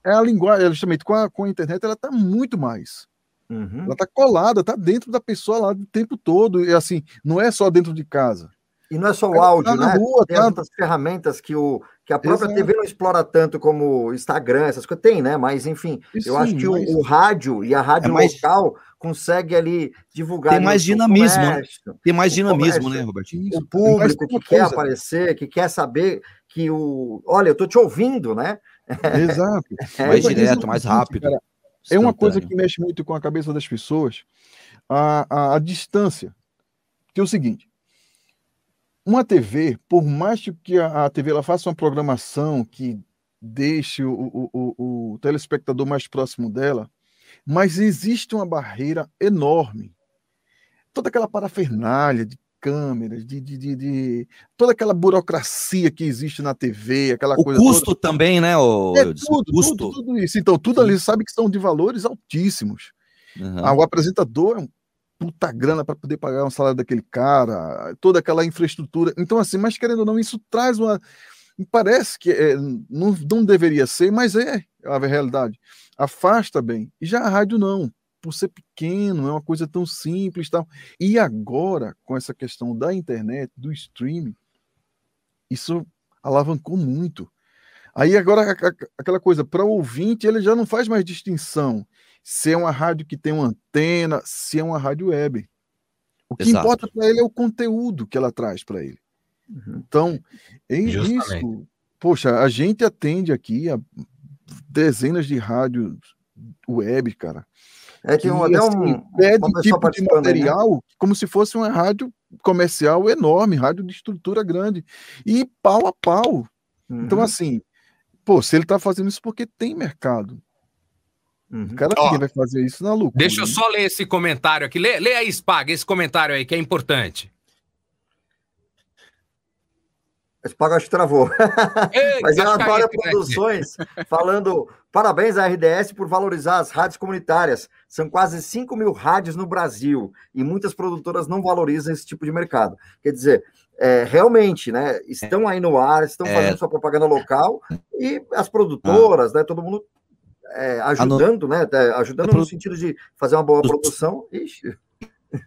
É a linguagem, justamente com a, com a internet, ela está muito mais. Uhum. Ela está colada, está dentro da pessoa lá o tempo todo. E assim, não é só dentro de casa. E não é só o áudio, tá né? Rua, Tem tá... outras ferramentas que, o, que a própria Exato. TV não explora tanto como Instagram, essas coisas. Tem, né? Mas, enfim, eu acho que mas... o, o, rádio e a rádio é mais... local consegue ali divulgar. Tem mais dinamismo, né? comércio, né? Tem mais dinamismo, né, Robertinho? O público que quer aparecer, que quer saber que o. Olha, eu tô te ouvindo, né? Exato. *laughs* É, mais direto, mais rápido. Cara, é uma coisa que mexe muito com a cabeça das pessoas, a, a, a distância. Que é o seguinte uma TV, por mais que a, a TV ela faça uma programação que deixe o, o, o, o telespectador mais próximo dela, mas existe uma barreira enorme. Toda aquela parafernália de câmeras, de, de, de, de, toda aquela burocracia que existe na TV, aquela o coisa. custo toda... também, né? O... É tudo, custo. Tudo, tudo, isso. Então, tudo Sim. ali sabe que são de valores altíssimos. Uhum. Ah, o apresentador é um puta grana para poder pagar um salário daquele cara, toda aquela infraestrutura. Então, assim, mas querendo ou não, isso traz uma. Parece que é, não, não deveria ser, mas é a realidade. Afasta bem. E já a rádio não, por ser pequeno, é uma coisa tão simples tal. E agora, com essa questão da internet, do streaming, isso alavancou muito. Aí agora aquela coisa, para o ouvinte, ele já não faz mais distinção se é uma rádio que tem uma antena, se é uma rádio web. O que Exato. importa para ele é o conteúdo que ela traz para ele. Uhum. Então, é isso. Poxa, a gente atende aqui a dezenas de rádios web, cara. É, tem um, que, assim, um, pede tipo de né? material né? como se fosse uma rádio comercial enorme, rádio de estrutura grande. E pau a pau. Então, uhum. Então, assim, pô, se ele está fazendo isso porque tem mercado. Uhum. O cara Ó, vai fazer isso na loucura. Deixa eu só ler esse comentário aqui. Lê, lê aí, Spaga, esse comentário aí que é importante. Spaga acho que travou. Ei, *laughs* Mas é a Antônia Produções falando: parabéns à RDS por valorizar as rádios comunitárias. São quase 5 mil rádios no Brasil e muitas produtoras não valorizam esse tipo de mercado. Quer dizer, é, realmente, né? Estão aí no ar, estão é. fazendo sua propaganda local e as produtoras, ah. né? Todo mundo é, ajudando, né? Ajudando no sentido de fazer uma boa produção. Ixi.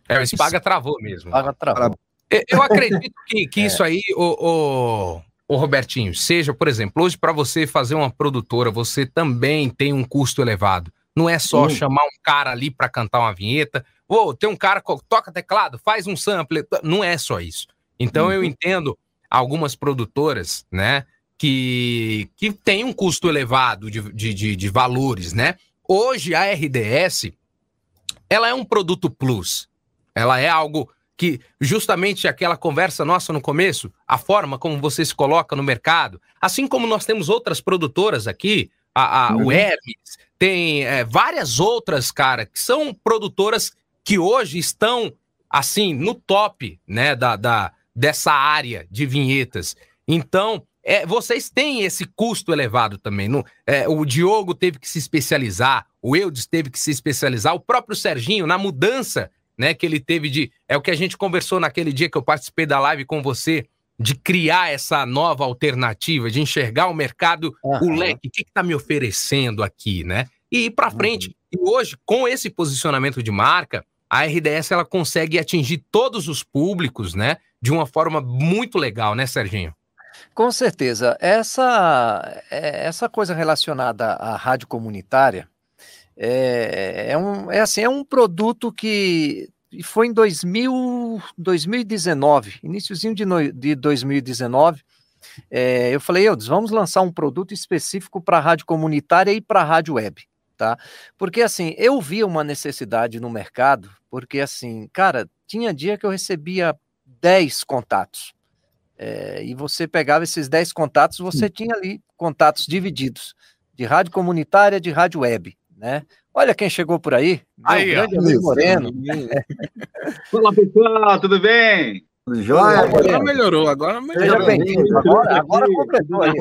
É, o Spaga travou mesmo. Spaga travou. Eu *laughs* acredito que, que é. isso aí, o, o, o, Robertinho, seja, por exemplo, hoje para você fazer uma produtora, você também tem um custo elevado. Não é só Sim. chamar um cara ali para cantar uma vinheta, ou tem um cara que toca teclado, faz um sample. Não é só isso. Então uhum. eu entendo algumas produtoras, né? que, que tem um custo elevado de, de, de, de valores, né? Hoje a RDS ela é um produto plus. Ela é algo que justamente aquela conversa nossa no começo, a forma como você se coloca no mercado, assim como nós temos outras produtoras aqui, a, a uhum. o Hermes, tem é, várias outras, cara, que são produtoras que hoje estão assim no top, né, da, da dessa área de vinhetas. Então, é, vocês têm esse custo elevado também. Não, é, o Diogo teve que se especializar, o Eudes teve que se especializar, o próprio Serginho, na mudança né, que ele teve de. É o que a gente conversou naquele dia que eu participei da live com você, de criar essa nova alternativa, de enxergar o mercado, uhum. o leque, o que está me oferecendo aqui, né? E ir para frente. Uhum. E hoje, com esse posicionamento de marca, a RDS ela consegue atingir todos os públicos, né? De uma forma muito legal, né, Serginho? Com certeza. Essa, é, essa coisa relacionada à rádio comunitária é, é, um, é, assim, é um produto que foi em 2000, 2019, iníciozinho de, no, de 2019, é, eu falei, Eudes, vamos lançar um produto específico para rádio comunitária e para rádio web, tá? Porque assim, eu via uma necessidade no mercado, porque assim, cara, tinha dia que eu recebia 10 contatos. É, e você pegava esses 10 contatos, você tinha ali contatos divididos, de rádio comunitária, de rádio web, né? Olha quem chegou por aí, aí grande amigo Moreno. Fala pessoal, tudo bem? Joia, agora melhorou, agora melhorou. Agora, agora completou aí.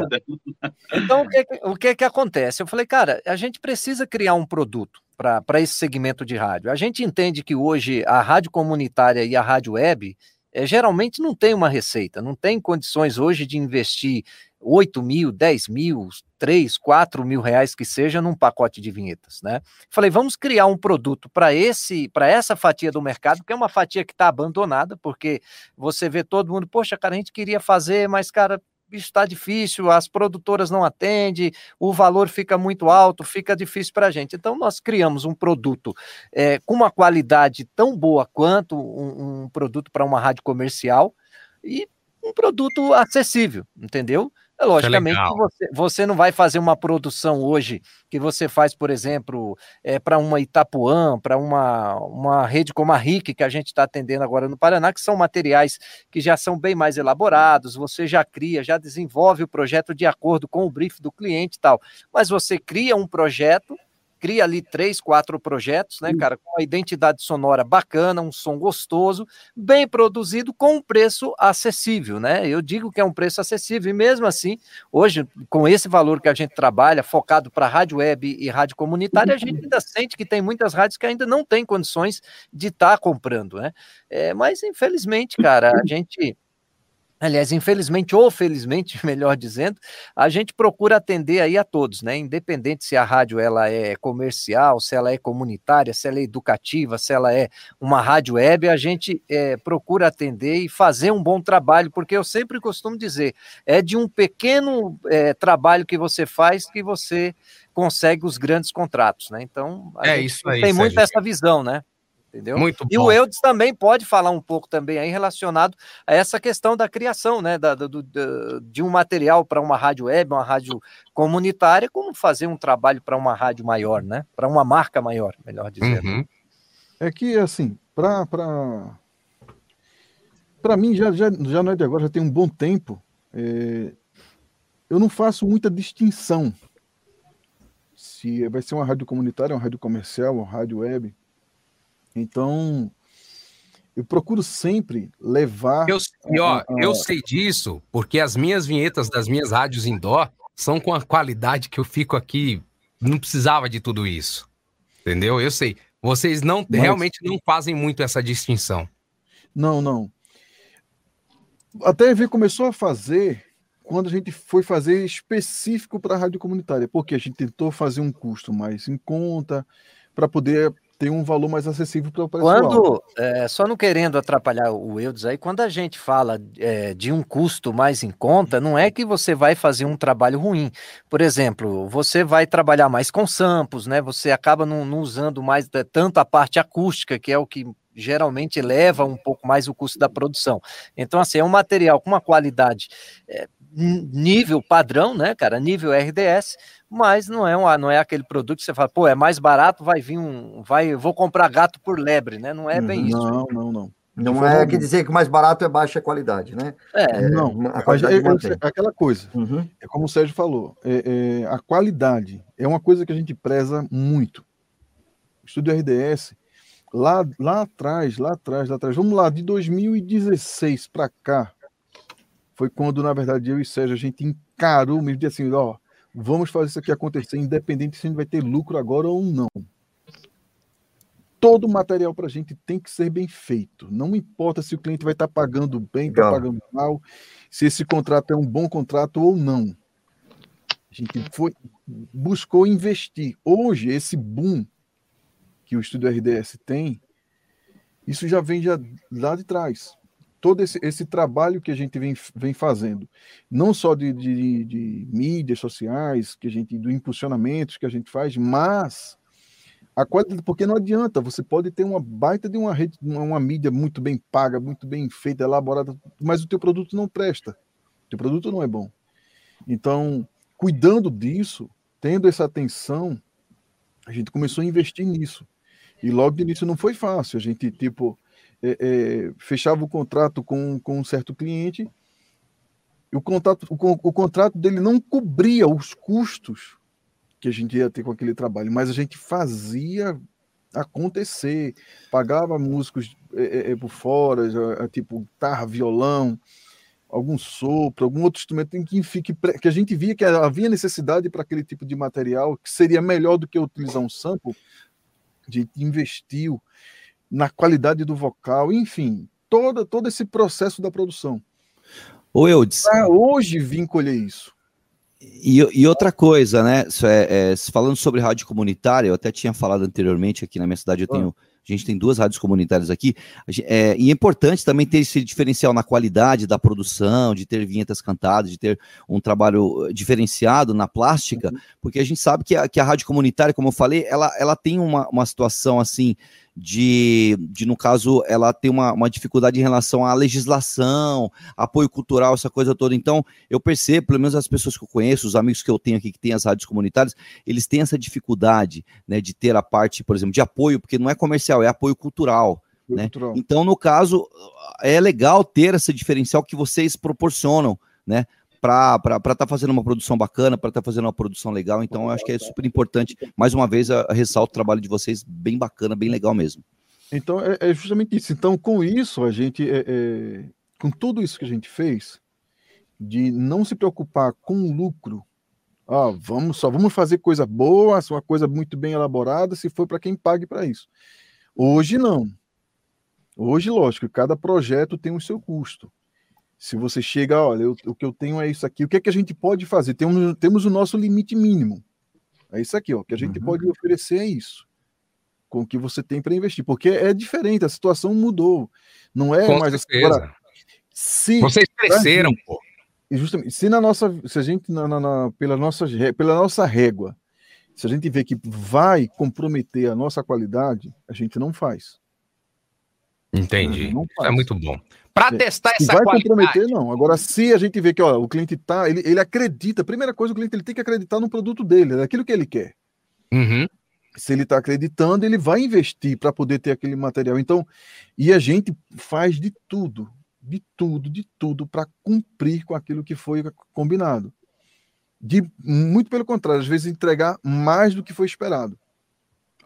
Então, o que, o que que acontece? Eu falei, cara, a gente precisa criar um produto para esse segmento de rádio. A gente entende que hoje a rádio comunitária e a rádio web é, geralmente não tem uma receita, não tem condições hoje de investir 8 mil, 10 mil, 3, 4 mil reais que seja num pacote de vinhetas, né? Falei, vamos criar um produto para esse, para essa fatia do mercado, que é uma fatia que está abandonada, porque você vê todo mundo, poxa, cara, a gente queria fazer, mas, cara, está difícil, as produtoras não atendem, o valor fica muito alto, fica difícil para a gente. Então, nós criamos um produto é, com uma qualidade tão boa quanto um, um produto para uma rádio comercial e um produto acessível, entendeu? É, logicamente, é você, você, não vai fazer uma produção hoje que você faz, por exemplo, é, para uma Itapuã, para uma, uma rede como a RIC, que a gente está atendendo agora no Paraná, que são materiais que já são bem mais elaborados, você já cria, já desenvolve o projeto de acordo com o brief do cliente e tal. Mas você cria um projeto cria ali três, quatro projetos, né, cara, com uma identidade sonora bacana, um som gostoso, bem produzido, com um preço acessível, né? Eu digo que é um preço acessível, e mesmo assim, hoje, com esse valor que a gente trabalha, focado para rádio web e rádio comunitária, a gente ainda sente que tem muitas rádios que ainda não têm condições de estar tá comprando, né? É, mas, infelizmente, cara, a gente Aliás, infelizmente ou felizmente, *laughs* melhor dizendo, a gente procura atender aí a todos, né? Independente se a rádio ela é comercial, se ela é comunitária, se ela é educativa, se ela é uma rádio web, a gente é, procura atender e fazer um bom trabalho, porque eu sempre costumo dizer, é de um pequeno é, trabalho que você faz que você consegue os grandes contratos, né? Então, é isso aí, tem muito essa visão, né? Entendeu? Muito e bom. o Eudes também pode falar um pouco também aí relacionado a essa questão da criação, né, da, do, de um material para uma rádio web, uma rádio comunitária, como fazer um trabalho para uma rádio maior, né, para uma marca maior, melhor dizendo. Uhum. É que, assim, para para mim, já, já, já não é de agora, já tem um bom tempo, é, eu não faço muita distinção se vai ser uma rádio comunitária, uma rádio comercial, uma rádio web. Então, eu procuro sempre levar. Eu, e ó, a, eu sei disso, porque as minhas vinhetas das minhas rádios indoor são com a qualidade que eu fico aqui. Não precisava de tudo isso. Entendeu? Eu sei. Vocês não Mas... realmente não fazem muito essa distinção. Não, não. Até a EV começou a fazer quando a gente foi fazer específico para a rádio comunitária, porque a gente tentou fazer um custo mais em conta para poder tem um valor mais acessível para o pessoal. Quando, é, só não querendo atrapalhar o Eudes aí, quando a gente fala é, de um custo mais em conta, não é que você vai fazer um trabalho ruim. Por exemplo, você vai trabalhar mais com samples, né? Você acaba não, não usando mais é, tanto a parte acústica, que é o que geralmente eleva um pouco mais o custo da produção. Então, assim, é um material com uma qualidade é, nível padrão, né, cara, nível RDS, mas não é, um, não é aquele produto que você fala, pô, é mais barato, vai vir um, vai, vou comprar gato por lebre, né? Não é bem uhum. isso. Não, não, não. Não é que dizer que o mais barato é baixa qualidade, né? É, é não, é, é, aquela coisa. Uhum. É como o Sérgio falou, é, é, a qualidade é uma coisa que a gente preza muito. O estúdio RDS, lá, lá atrás, lá atrás, lá atrás, vamos lá, de 2016 para cá, foi quando, na verdade, eu e Sérgio, a gente encarou mesmo de assim, ó, vamos fazer isso aqui acontecer, independente se a gente vai ter lucro agora ou não. Todo material para a gente tem que ser bem feito. Não importa se o cliente vai estar tá pagando bem, está pagando mal, se esse contrato é um bom contrato ou não. A gente foi, buscou investir. Hoje, esse boom que o Estúdio RDS tem, isso já vem já lá de trás todo esse, esse trabalho que a gente vem, vem fazendo, não só de, de, de mídias sociais, que a gente, do impulsionamento que a gente faz, mas a qualidade, porque não adianta, você pode ter uma baita de uma rede, uma, uma mídia muito bem paga, muito bem feita, elaborada, mas o teu produto não presta, o teu produto não é bom. Então, cuidando disso, tendo essa atenção, a gente começou a investir nisso. E logo de início não foi fácil, a gente, tipo, é, é, fechava o contrato com, com um certo cliente, e o, contrato, o, o contrato dele não cobria os custos que a gente ia ter com aquele trabalho, mas a gente fazia acontecer, pagava músicos é, é por fora, é, tipo guitarra, violão, algum sopro, algum outro instrumento em que que a gente via que havia necessidade para aquele tipo de material que seria melhor do que utilizar um sample, a gente investiu na qualidade do vocal, enfim, todo, todo esse processo da produção. Ô, Eudes. Ah, hoje vim colher isso. E, e, outra coisa, né? É, é, falando sobre rádio comunitária, eu até tinha falado anteriormente aqui na minha cidade, eu tenho. A gente tem duas rádios comunitárias aqui. É, e é importante também ter esse diferencial na qualidade da produção, de ter vinhetas cantadas, de ter um trabalho diferenciado na plástica, uhum. porque a gente sabe que a, que a rádio comunitária, como eu falei, ela, ela tem uma, uma situação assim de, de, no caso, ela tem uma, uma dificuldade em relação à legislação, apoio cultural, essa coisa toda. Então, eu percebo, pelo menos as pessoas que eu conheço, os amigos que eu tenho aqui que têm as rádios comunitárias, eles têm essa dificuldade, né, de ter a parte, por exemplo, de apoio, porque não é comercial, é apoio cultural. Né? Então, no caso, é legal ter esse diferencial que vocês proporcionam, né? Para estar tá fazendo uma produção bacana, para estar tá fazendo uma produção legal. Então, eu acho que é super importante. Mais uma vez, a ressalto o trabalho de vocês, bem bacana, bem legal mesmo. Então, é, é justamente isso. Então, com isso, a gente, é, é, com tudo isso que a gente fez, de não se preocupar com o lucro, ah, vamos só vamos fazer coisa boa, uma coisa muito bem elaborada, se for para quem pague para isso. Hoje não. Hoje, lógico, cada projeto tem o seu custo. Se você chega, olha, eu, o que eu tenho é isso aqui, o que é que a gente pode fazer? Temos, temos o nosso limite mínimo. É isso aqui, ó, o que a gente uhum. pode oferecer é isso. Com o que você tem para investir, porque é diferente, a situação mudou. Não é com mais certeza. Agora, se Vocês cresceram, gente, pô. Justamente, se na nossa, se a gente na, na, na, pela nossa pela nossa régua, se a gente vê que vai comprometer a nossa qualidade, a gente não faz. Entendi. Não faz. É muito bom. Para testar essa vai qualidade. comprometer, não. Agora, se a gente vê que ó, o cliente tá, ele, ele acredita, primeira coisa, o cliente ele tem que acreditar no produto dele, naquilo que ele quer. Uhum. Se ele está acreditando, ele vai investir para poder ter aquele material. Então, e a gente faz de tudo, de tudo, de tudo para cumprir com aquilo que foi combinado. De muito pelo contrário, às vezes entregar mais do que foi esperado.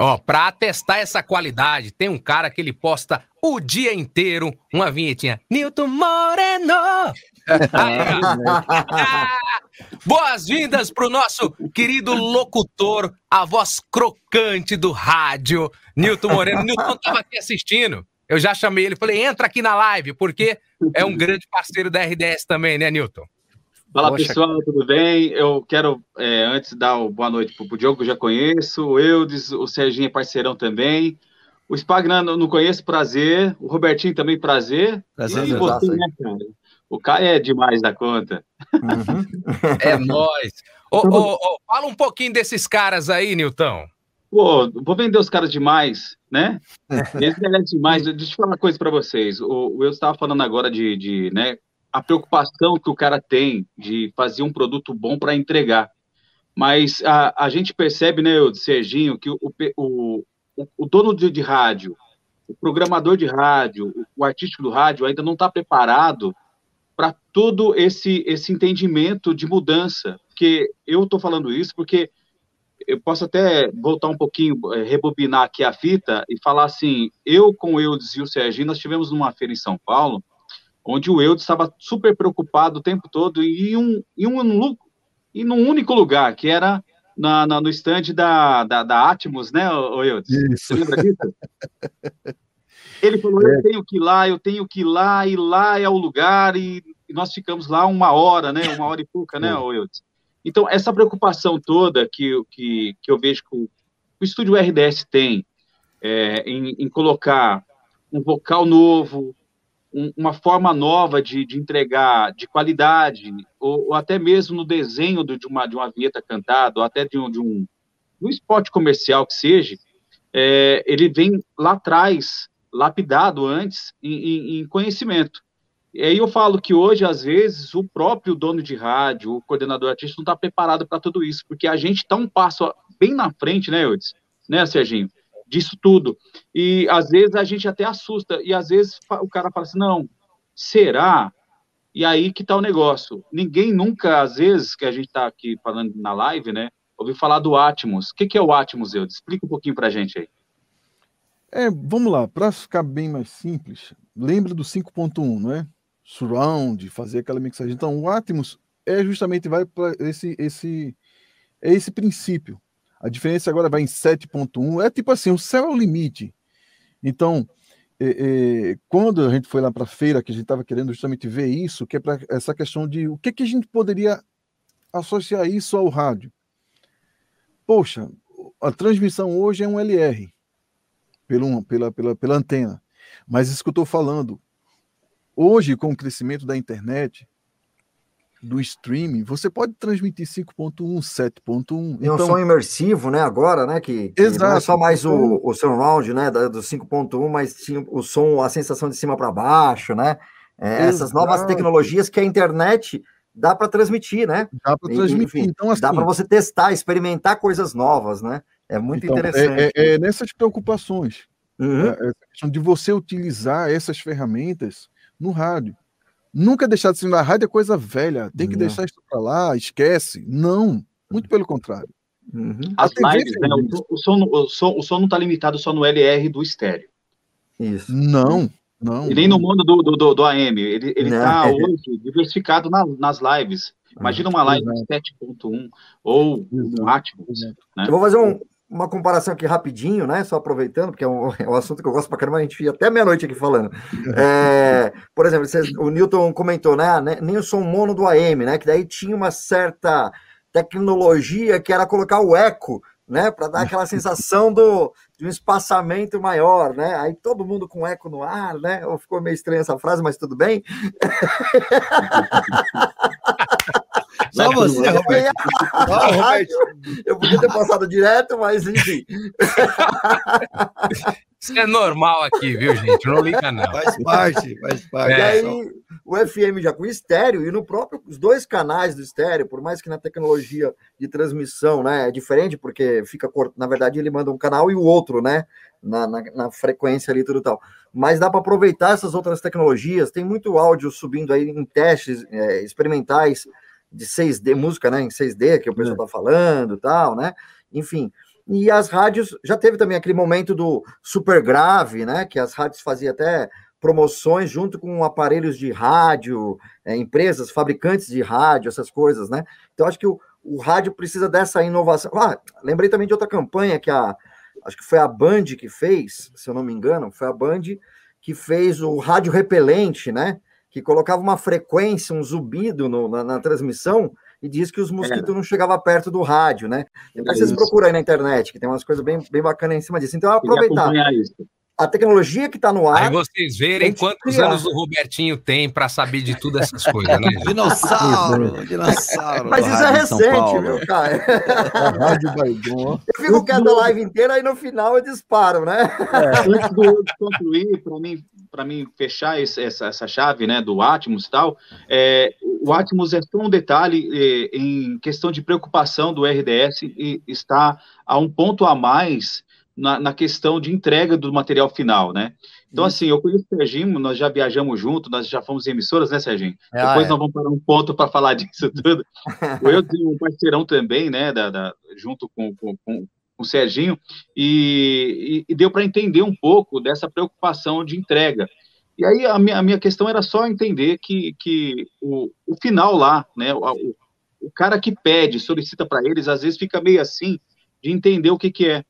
Ó, pra testar essa qualidade, tem um cara que ele posta o dia inteiro uma vinhetinha. Nilton Moreno! *laughs* Boas-vindas pro nosso querido locutor, a voz crocante do rádio, Nilton Moreno. Nilton tava aqui assistindo. Eu já chamei ele, falei, entra aqui na live, porque é um grande parceiro da RDS também, né, Nilton? Fala Poxa, pessoal, tudo bem? Eu quero, é, antes, dar uma boa noite para o Diogo, que eu já conheço, o Eudes, o Serginho é parceirão também. O Spagna não conheço, prazer. O Robertinho também, prazer. Prazer, e você, né, cara? O cara é demais da conta. Uhum. é nóis. Ô, ô, ô, fala um pouquinho desses caras aí, Nilton. Pô, vou vender os caras demais, né? *laughs* Eles merecem demais. Deixa eu falar uma coisa para vocês. O, o eu estava falando agora de, de né, a preocupação que o cara tem de fazer um produto bom para entregar. Mas a, a gente percebe, né, Serginho, que o, o, o dono de, de, rádio, o programador de rádio, o artístico do rádio ainda não está preparado para todo esse, esse entendimento de mudança. Porque eu estou falando isso porque eu posso até voltar um pouquinho, eh, rebobinar aqui a fita e falar assim: eu com o Eudes e o Serginho, nós tivemos uma feira em São Paulo onde o Eudes estava super preocupado o tempo todo em um, em um, em um único lugar, que era na, na, no stand da, da, da Atmos, né, o Eudes? Isso. Você lembra disso? *laughs* Ele falou, eu é. tenho que ir lá, eu tenho que ir lá, e lá é o lugar, e, e nós ficamos lá uma hora, né, uma hora e pouca, né, o Eudes? Então, essa preocupação toda que, que, que eu vejo que o, o estúdio RDS tem é, em, em colocar um vocal novo, um, uma forma nova de, de entregar de qualidade, ou, ou, até mesmo no desenho de uma, de uma vinheta cantada, ou até de um, de um, um comercial que seja, é, ele vem lá atrás, lapidado antes, em, em, conhecimento. E aí eu falo que hoje, às vezes, o próprio dono de rádio, o coordenador artístico, não está preparado para tudo isso, porque a gente está um passo bem na frente, né, Eudes? Né, Serginho? Disso tudo. E às vezes a gente até assusta, e às vezes o cara fala assim: não, será? E aí que tá o negócio. Ninguém nunca, às vezes, que a gente está aqui falando na live, né, ouviu falar do Atmos. O que, que é o Atmos, eu? Explica um pouquinho para a gente aí. É, vamos lá, para ficar bem mais simples, lembra do 5.1, não é? Surround, fazer aquela mixagem. Então, o Atmos é justamente vai para esse esse é esse princípio. A diferença agora vai em 7.1, é tipo assim, o céu é o limite. Então, é, é, quando a gente foi lá para a feira, que a gente estava querendo justamente ver isso, que é para essa questão de o que, que a gente poderia associar isso ao rádio. Poxa, a transmissão hoje é um LR pela, pela, pela antena. Mas isso que eu estou falando, hoje, com o crescimento da internet, do streaming, você pode transmitir 5.1, 7.1. E então, um som imersivo, né? Agora, né? Que, que exato. não é só mais o, então o surround, né? Do 5.1, mas sim o som, a sensação de cima para baixo, né? É, essas novas tecnologias que a internet dá para transmitir, né? Dá para transmitir. Enfim, então, assim, dá para você testar, experimentar coisas novas, né? É muito então, interessante. É, é, é, nessas preocupações. Uhum. É, é de você utilizar essas ferramentas no rádio. Nunca deixar de ser na rádio é coisa velha. Tem que Não. deixar isso para lá, esquece. Não. Muito pelo contrário. Uhum. As lives, né, o, som, o, som, o som não está limitado só no LR do estéreo. Isso. Não. Não, e nem no mundo do, do, do AM. Ele está hoje diversificado na, nas lives. Imagina uma live 7.1 ou um Atmos. Né? Eu vou fazer um, uma comparação aqui rapidinho, né? Só aproveitando, porque é um, *laughs* é um assunto que eu gosto pra caramba, a gente fica até meia-noite aqui falando. *laughs* É, por exemplo, vocês, o Newton comentou, né? Nem o som mono do AM, né? Que daí tinha uma certa tecnologia que era colocar o eco, né? Para dar aquela *laughs* sensação do, de um espaçamento maior, né? Aí todo mundo com eco no ar, né? Ficou meio estranha essa frase, mas tudo bem. Só você, Roberto. Só, Roberto. Eu podia ter passado direto, mas enfim. Isso é normal aqui, viu, gente? Não liga, não. Faz parte, faz parte. É. E aí, o FM já com estéreo, e no próprio, os dois canais do estéreo, por mais que na tecnologia de transmissão, né, é diferente, porque fica, na verdade, ele manda um canal e o outro, né, na, na, na frequência ali, tudo tal. Mas dá para aproveitar essas outras tecnologias, tem muito áudio subindo aí em testes é, experimentais, de 6D, música né, em 6D, que o pessoal está é. falando tal, né? Enfim. E as rádios, já teve também aquele momento do super grave, né? Que as rádios faziam até promoções junto com aparelhos de rádio, é, empresas, fabricantes de rádio, essas coisas, né? Então, acho que o, o rádio precisa dessa inovação. Ah, lembrei também de outra campanha que a, acho que foi a Band que fez, se eu não me engano, foi a Band que fez o rádio repelente, né? Que colocava uma frequência, um zumbido no, na, na, transmissão e diz que os mosquitos é. não chegavam perto do rádio, né? Depois vocês procuram aí na internet, que tem umas coisas bem, bem bacanas em cima disso. Então, aproveitar a tecnologia que está no ar. Aí vocês verem quantos criar. anos o Robertinho tem para saber de todas essas coisas, né? *laughs* dinossauro, dinossauro. Mas isso é recente, viu, cara? *laughs* Rádio Eu fico quieto a live inteira e no final eu disparo, né? É. *laughs* Antes de concluir, para mim, para mim fechar esse, essa, essa chave, né, do Atmos e tal, é, o Atmos é só um detalhe é, em questão de preocupação do RDS e está a um ponto a mais na, na, questão de entrega do material final, né? Então, Isso. assim, eu conheço o Serginho, nós já viajamos junto, nós já fomos em emissoras, né, Serginho? Ah, Depois é. nós vamos para um ponto para falar disso *laughs* tudo. *laughs* eu tenho um parceirão também, né, da, da junto com, com, com, o Serginho, e, e, e deu para entender um pouco dessa preocupação de entrega. E aí a minha, a minha questão era só entender que, que o, o final lá, né, o, o cara que pede, solicita para eles, às vezes fica meio assim de entender o que, que é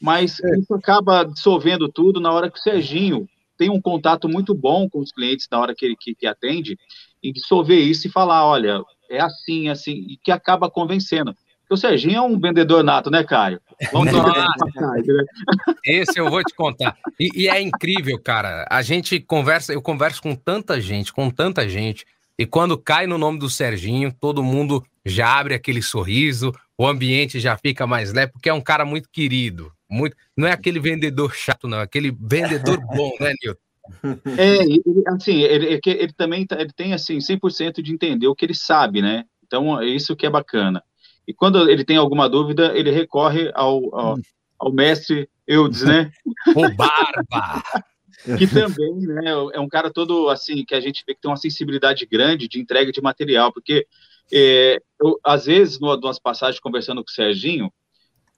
mas é. isso acaba dissolvendo tudo na hora que o Serginho tem um contato muito bom com os clientes na hora que ele que, que atende, e dissolver isso e falar, olha, é assim, assim, e que acaba convencendo. Porque o Serginho é um vendedor nato, né, Caio? Vamos *laughs* né? Esse eu vou te contar. E, e, é incrível, cara. A gente conversa, eu converso com tanta gente, com tanta gente, e quando cai no nome do Serginho, todo mundo já abre aquele sorriso, o ambiente já fica mais leve, porque é um cara muito querido. Muito, não é aquele vendedor chato, não, é aquele vendedor *laughs* bom, né, Nilton? É, ele, assim, ele, ele também tá, ele tem assim 100% de entender o que ele sabe, né? Então, é isso que é bacana. E quando ele tem alguma dúvida, ele recorre ao, ao, ao mestre Eudes, né? *laughs* O Barba! *laughs* que também né, é um cara todo assim, que a gente vê que tem uma sensibilidade grande de entrega de material, porque é, eu, às vezes, numa, numa passagens conversando com o Serginho,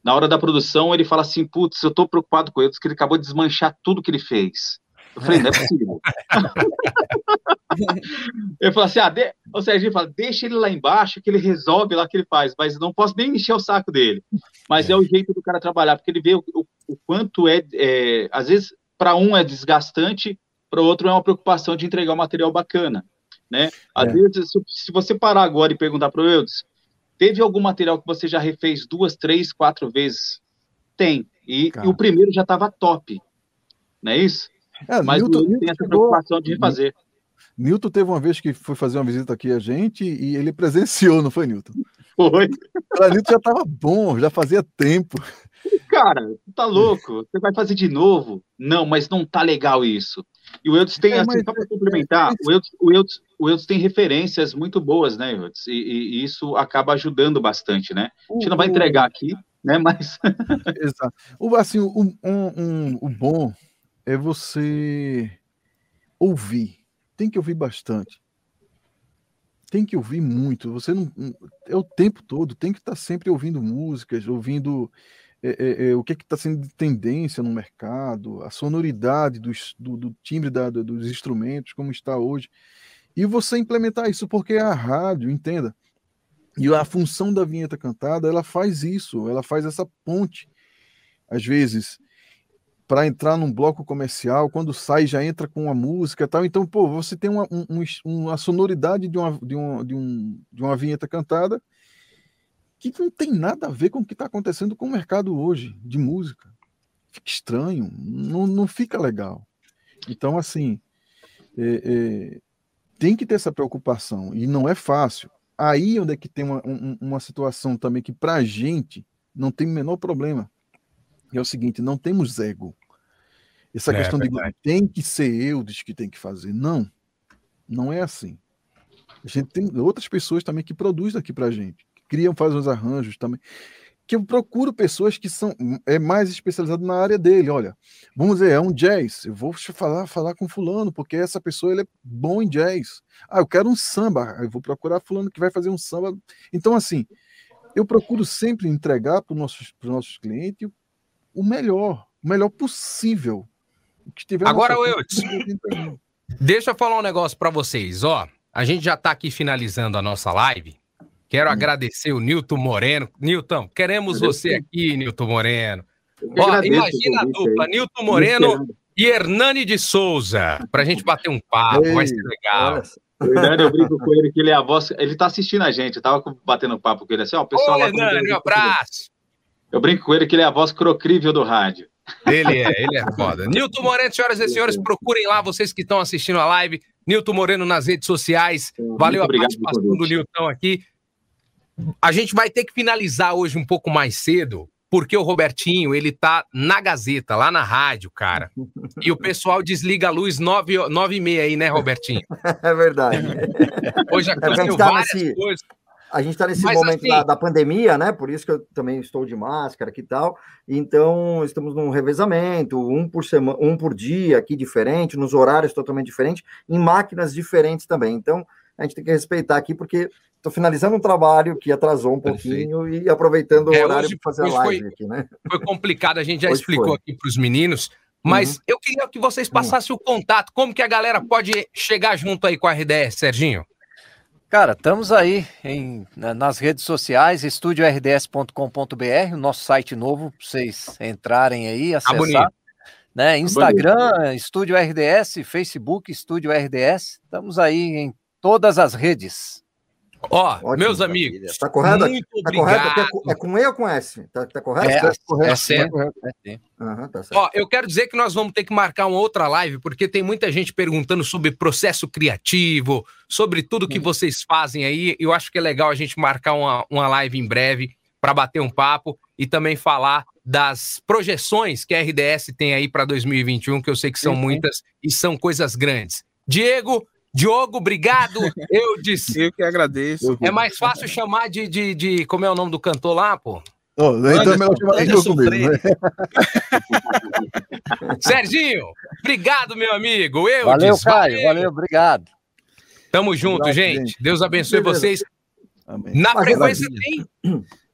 na hora da produção, ele fala assim: putz, eu tô preocupado com ele, que ele acabou de desmanchar tudo que ele fez. Eu falei, não é possível. *laughs* eu falei assim, ah, de... o Serginho fala, deixa ele lá embaixo que ele resolve lá que ele faz, mas não posso nem encher o saco dele. Mas é, é o jeito do cara trabalhar, porque ele vê o, o, o quanto é, é às vezes, para um é desgastante, para o outro é uma preocupação de entregar um material bacana, né? Às é. vezes, se, você parar agora e perguntar para o Eudes, teve algum material que você já refez duas, três, quatro vezes? Tem. E, e o primeiro já estava top, não é isso? É, Mas Newton, Newton tem essa preocupação de refazer. Newton teve uma vez que foi fazer uma visita aqui a gente e ele presenciou, não foi, Newton? Foi. O Newton já estava bom, já fazia tempo. Cara, tá louco? Você vai fazer de novo? Não, mas não tá legal isso. E o Eudes tem, é, assim, só para complementar, é, o, Eudes, o, Eudes, o Eudes tem referências muito boas, né, Eudes? E, e, isso acaba ajudando bastante, né? A gente não vai entregar aqui, né, mas... *laughs* Exato. O, assim, o, um, um, o bom é você ouvir. Tem que ouvir bastante. Tem que ouvir muito. Você não é o tempo todo. Tem que estar sempre ouvindo músicas, ouvindo é, é, é, o que é está sendo de tendência no mercado, a sonoridade dos, do, do, timbre da, dos instrumentos, como está hoje. E você implementar isso, porque a rádio, entenda, e a função da vinheta cantada, ela faz isso, ela faz essa ponte. Às vezes, para entrar num bloco comercial, quando sai já entra com uma música tal. Então, pô, você tem uma, um, uma sonoridade de uma, de, uma, de, um, de uma vinheta cantada que não tem nada a ver com o que está acontecendo com o mercado hoje de música. Fica estranho, não, não fica legal. Então, assim, é, é, tem que ter essa preocupação, e não é fácil. Aí onde é que tem uma, um, uma situação também que, para a gente, não tem o menor problema. É o seguinte: não temos ego. Essa é, questão de tem que ser eu diz que tem que fazer. Não, não é assim. A gente tem outras pessoas também que produzem aqui pra gente, que criam, fazem os arranjos também. Que eu procuro pessoas que são é mais especializadas na área dele. Olha, vamos dizer, é um jazz. Eu vou falar, falar com fulano, porque essa pessoa ele é bom em jazz. Ah, eu quero um samba. Eu vou procurar fulano que vai fazer um samba. Então, assim, eu procuro sempre entregar para os nossos, nossos clientes o melhor, o melhor possível Agora, Wiltz, deixa eu falar um negócio para vocês. Ó, a gente já está aqui finalizando a nossa live. Quero hum. agradecer o Nilton Moreno. Nilton, queremos você aqui, Nilton Moreno. Ó, imagina a dupla, Nilton Moreno e Hernani de Souza, para a gente bater um papo, Ei, vai ser legal. Hernani, eu brinco com ele que ele é a voz. Ele está assistindo a gente, eu tava batendo papo com ele assim, ó, o pessoal. Ô, Hernani, um abraço. Eu brinco com ele que ele é a voz crocrível do rádio. Ele é, ele é foda. Nilton Moreno, senhoras e senhores, procurem lá, vocês que estão assistindo a live. Nilton Moreno nas redes sociais. Valeu a participação do Nilton aqui. A gente vai ter que finalizar hoje um pouco mais cedo, porque o Robertinho, ele tá na Gazeta, lá na rádio, cara. E o pessoal desliga a luz nove, nove e meia aí, né, Robertinho? *laughs* É verdade. Hoje aconteceu tá várias nesse... coisas. A gente está nesse Mas, momento assim... da, da, pandemia, né? Por isso que eu também estou de máscara aqui e tal. Então, estamos num revezamento, um por semana, um por dia aqui diferente, nos horários totalmente diferentes, em máquinas diferentes também. Então, a gente tem que respeitar aqui, porque estou finalizando um trabalho que atrasou um pouquinho Perfeito. e aproveitando o é, horário para fazer a live foi, aqui, né? Foi complicado, a gente já hoje explicou foi. aqui para os meninos. Mas uhum. eu queria que vocês passassem uhum. o contato, como que a galera pode chegar junto aí com a RDS, Serginho? Cara, estamos aí em, nas redes sociais, estúdiords.com.br, o nosso site novo, para vocês entrarem aí, tá acessar. Ah, né? Instagram, Estúdio RDS, Facebook, Estúdio RDS. Estamos aí em todas as redes. Ó, Ótimo, meus amigos. Tá correto? Muito tá obrigado. correto? É com E ou com S? Tá, tá correto? É, tá correto. É certo. É, uhum, tá certo. Ó, eu quero dizer que nós vamos ter que marcar uma outra live, porque tem muita gente perguntando sobre processo criativo, sobre tudo que hum. vocês fazem aí. Eu acho que é legal a gente marcar uma, uma live em breve para bater um papo e também falar das projeções que a RDS tem aí para 2021, que eu sei que são muitas e são coisas grandes. Diego, Diogo, obrigado. *laughs* Eu disse. Eu que agradeço. É mais fácil chamar de, de, de. Como é o nome do cantor lá, pô? Oh, então é mesmo, né? *laughs* Serginho, obrigado, meu amigo. Eu valeu, disse, Caio. Valeu. valeu, obrigado. Tamo junto, gente. gente. Deus abençoe Beleza. vocês. Amém. Na frequência tem,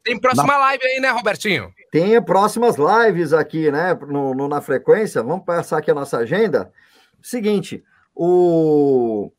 tem próxima na... live aí, né, Robertinho? Tem próximas lives aqui, né, no, no, na frequência. Vamos passar aqui a nossa agenda. Seguinte, o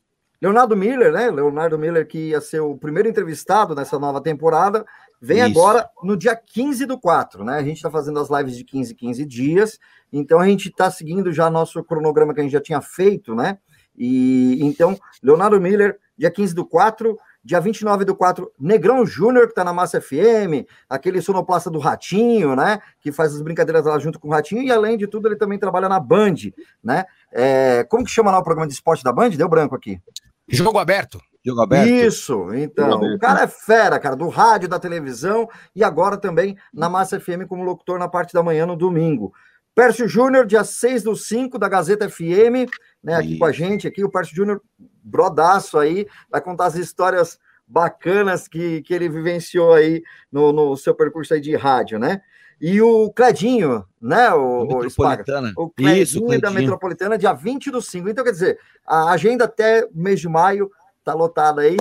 Leonardo Miller, né? Leonardo Miller, que ia ser o primeiro entrevistado nessa nova temporada, vem Isso. agora no dia 15 do 4, né? A gente está fazendo as lives de 15 15 dias, então a gente está seguindo já nosso cronograma que a gente já tinha feito, né? E então, Leonardo Miller, dia 15 do 4, dia 29 do 4, Negrão Júnior, que está na Massa FM, aquele sonoplasta do Ratinho, né? Que faz as brincadeiras lá junto com o Ratinho, e além de tudo, ele também trabalha na Band, né? É, como que chama lá o programa de esporte da Band? Deu branco aqui. Jogo aberto. Jogo aberto. Isso, então. O cara é fera, cara, do rádio, da televisão e agora também na Massa FM como locutor na parte da manhã no domingo. Pércio Júnior, dia 6 do 5 da Gazeta FM, né, aqui Isso. com a gente, aqui o Pércio Júnior, brodaço aí, vai contar as histórias bacanas que, que ele vivenciou aí no, no seu percurso aí de rádio, né? E o Cledinho, né? O, Metropolitana. O, o Cledinho, Isso, Cledinho da Metropolitana, dia 20 do 5. Então, quer dizer, a agenda até mês de maio tá lotada aí,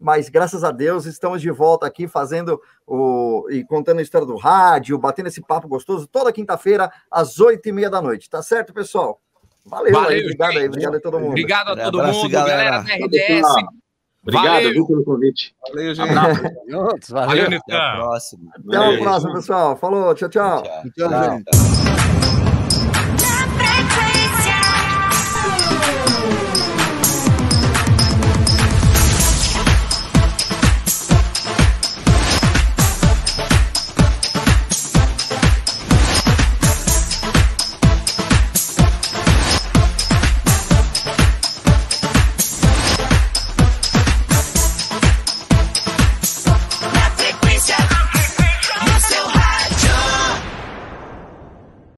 mas graças a Deus estamos de volta aqui fazendo o e contando a história do rádio, batendo esse papo gostoso toda quinta-feira às oito e meia da noite. Tá certo, pessoal? Valeu, Valeu aí, obrigado aí, obrigado a todo mundo. Obrigado a todo mundo, galera, galera da RDS. Obrigado viu, pelo convite. Valeu, gente. Valeu, Valeu Nitão. Até a próxima. Até a próxima, pessoal. Falou, tchau, tchau. Tchau, tchau. tchau.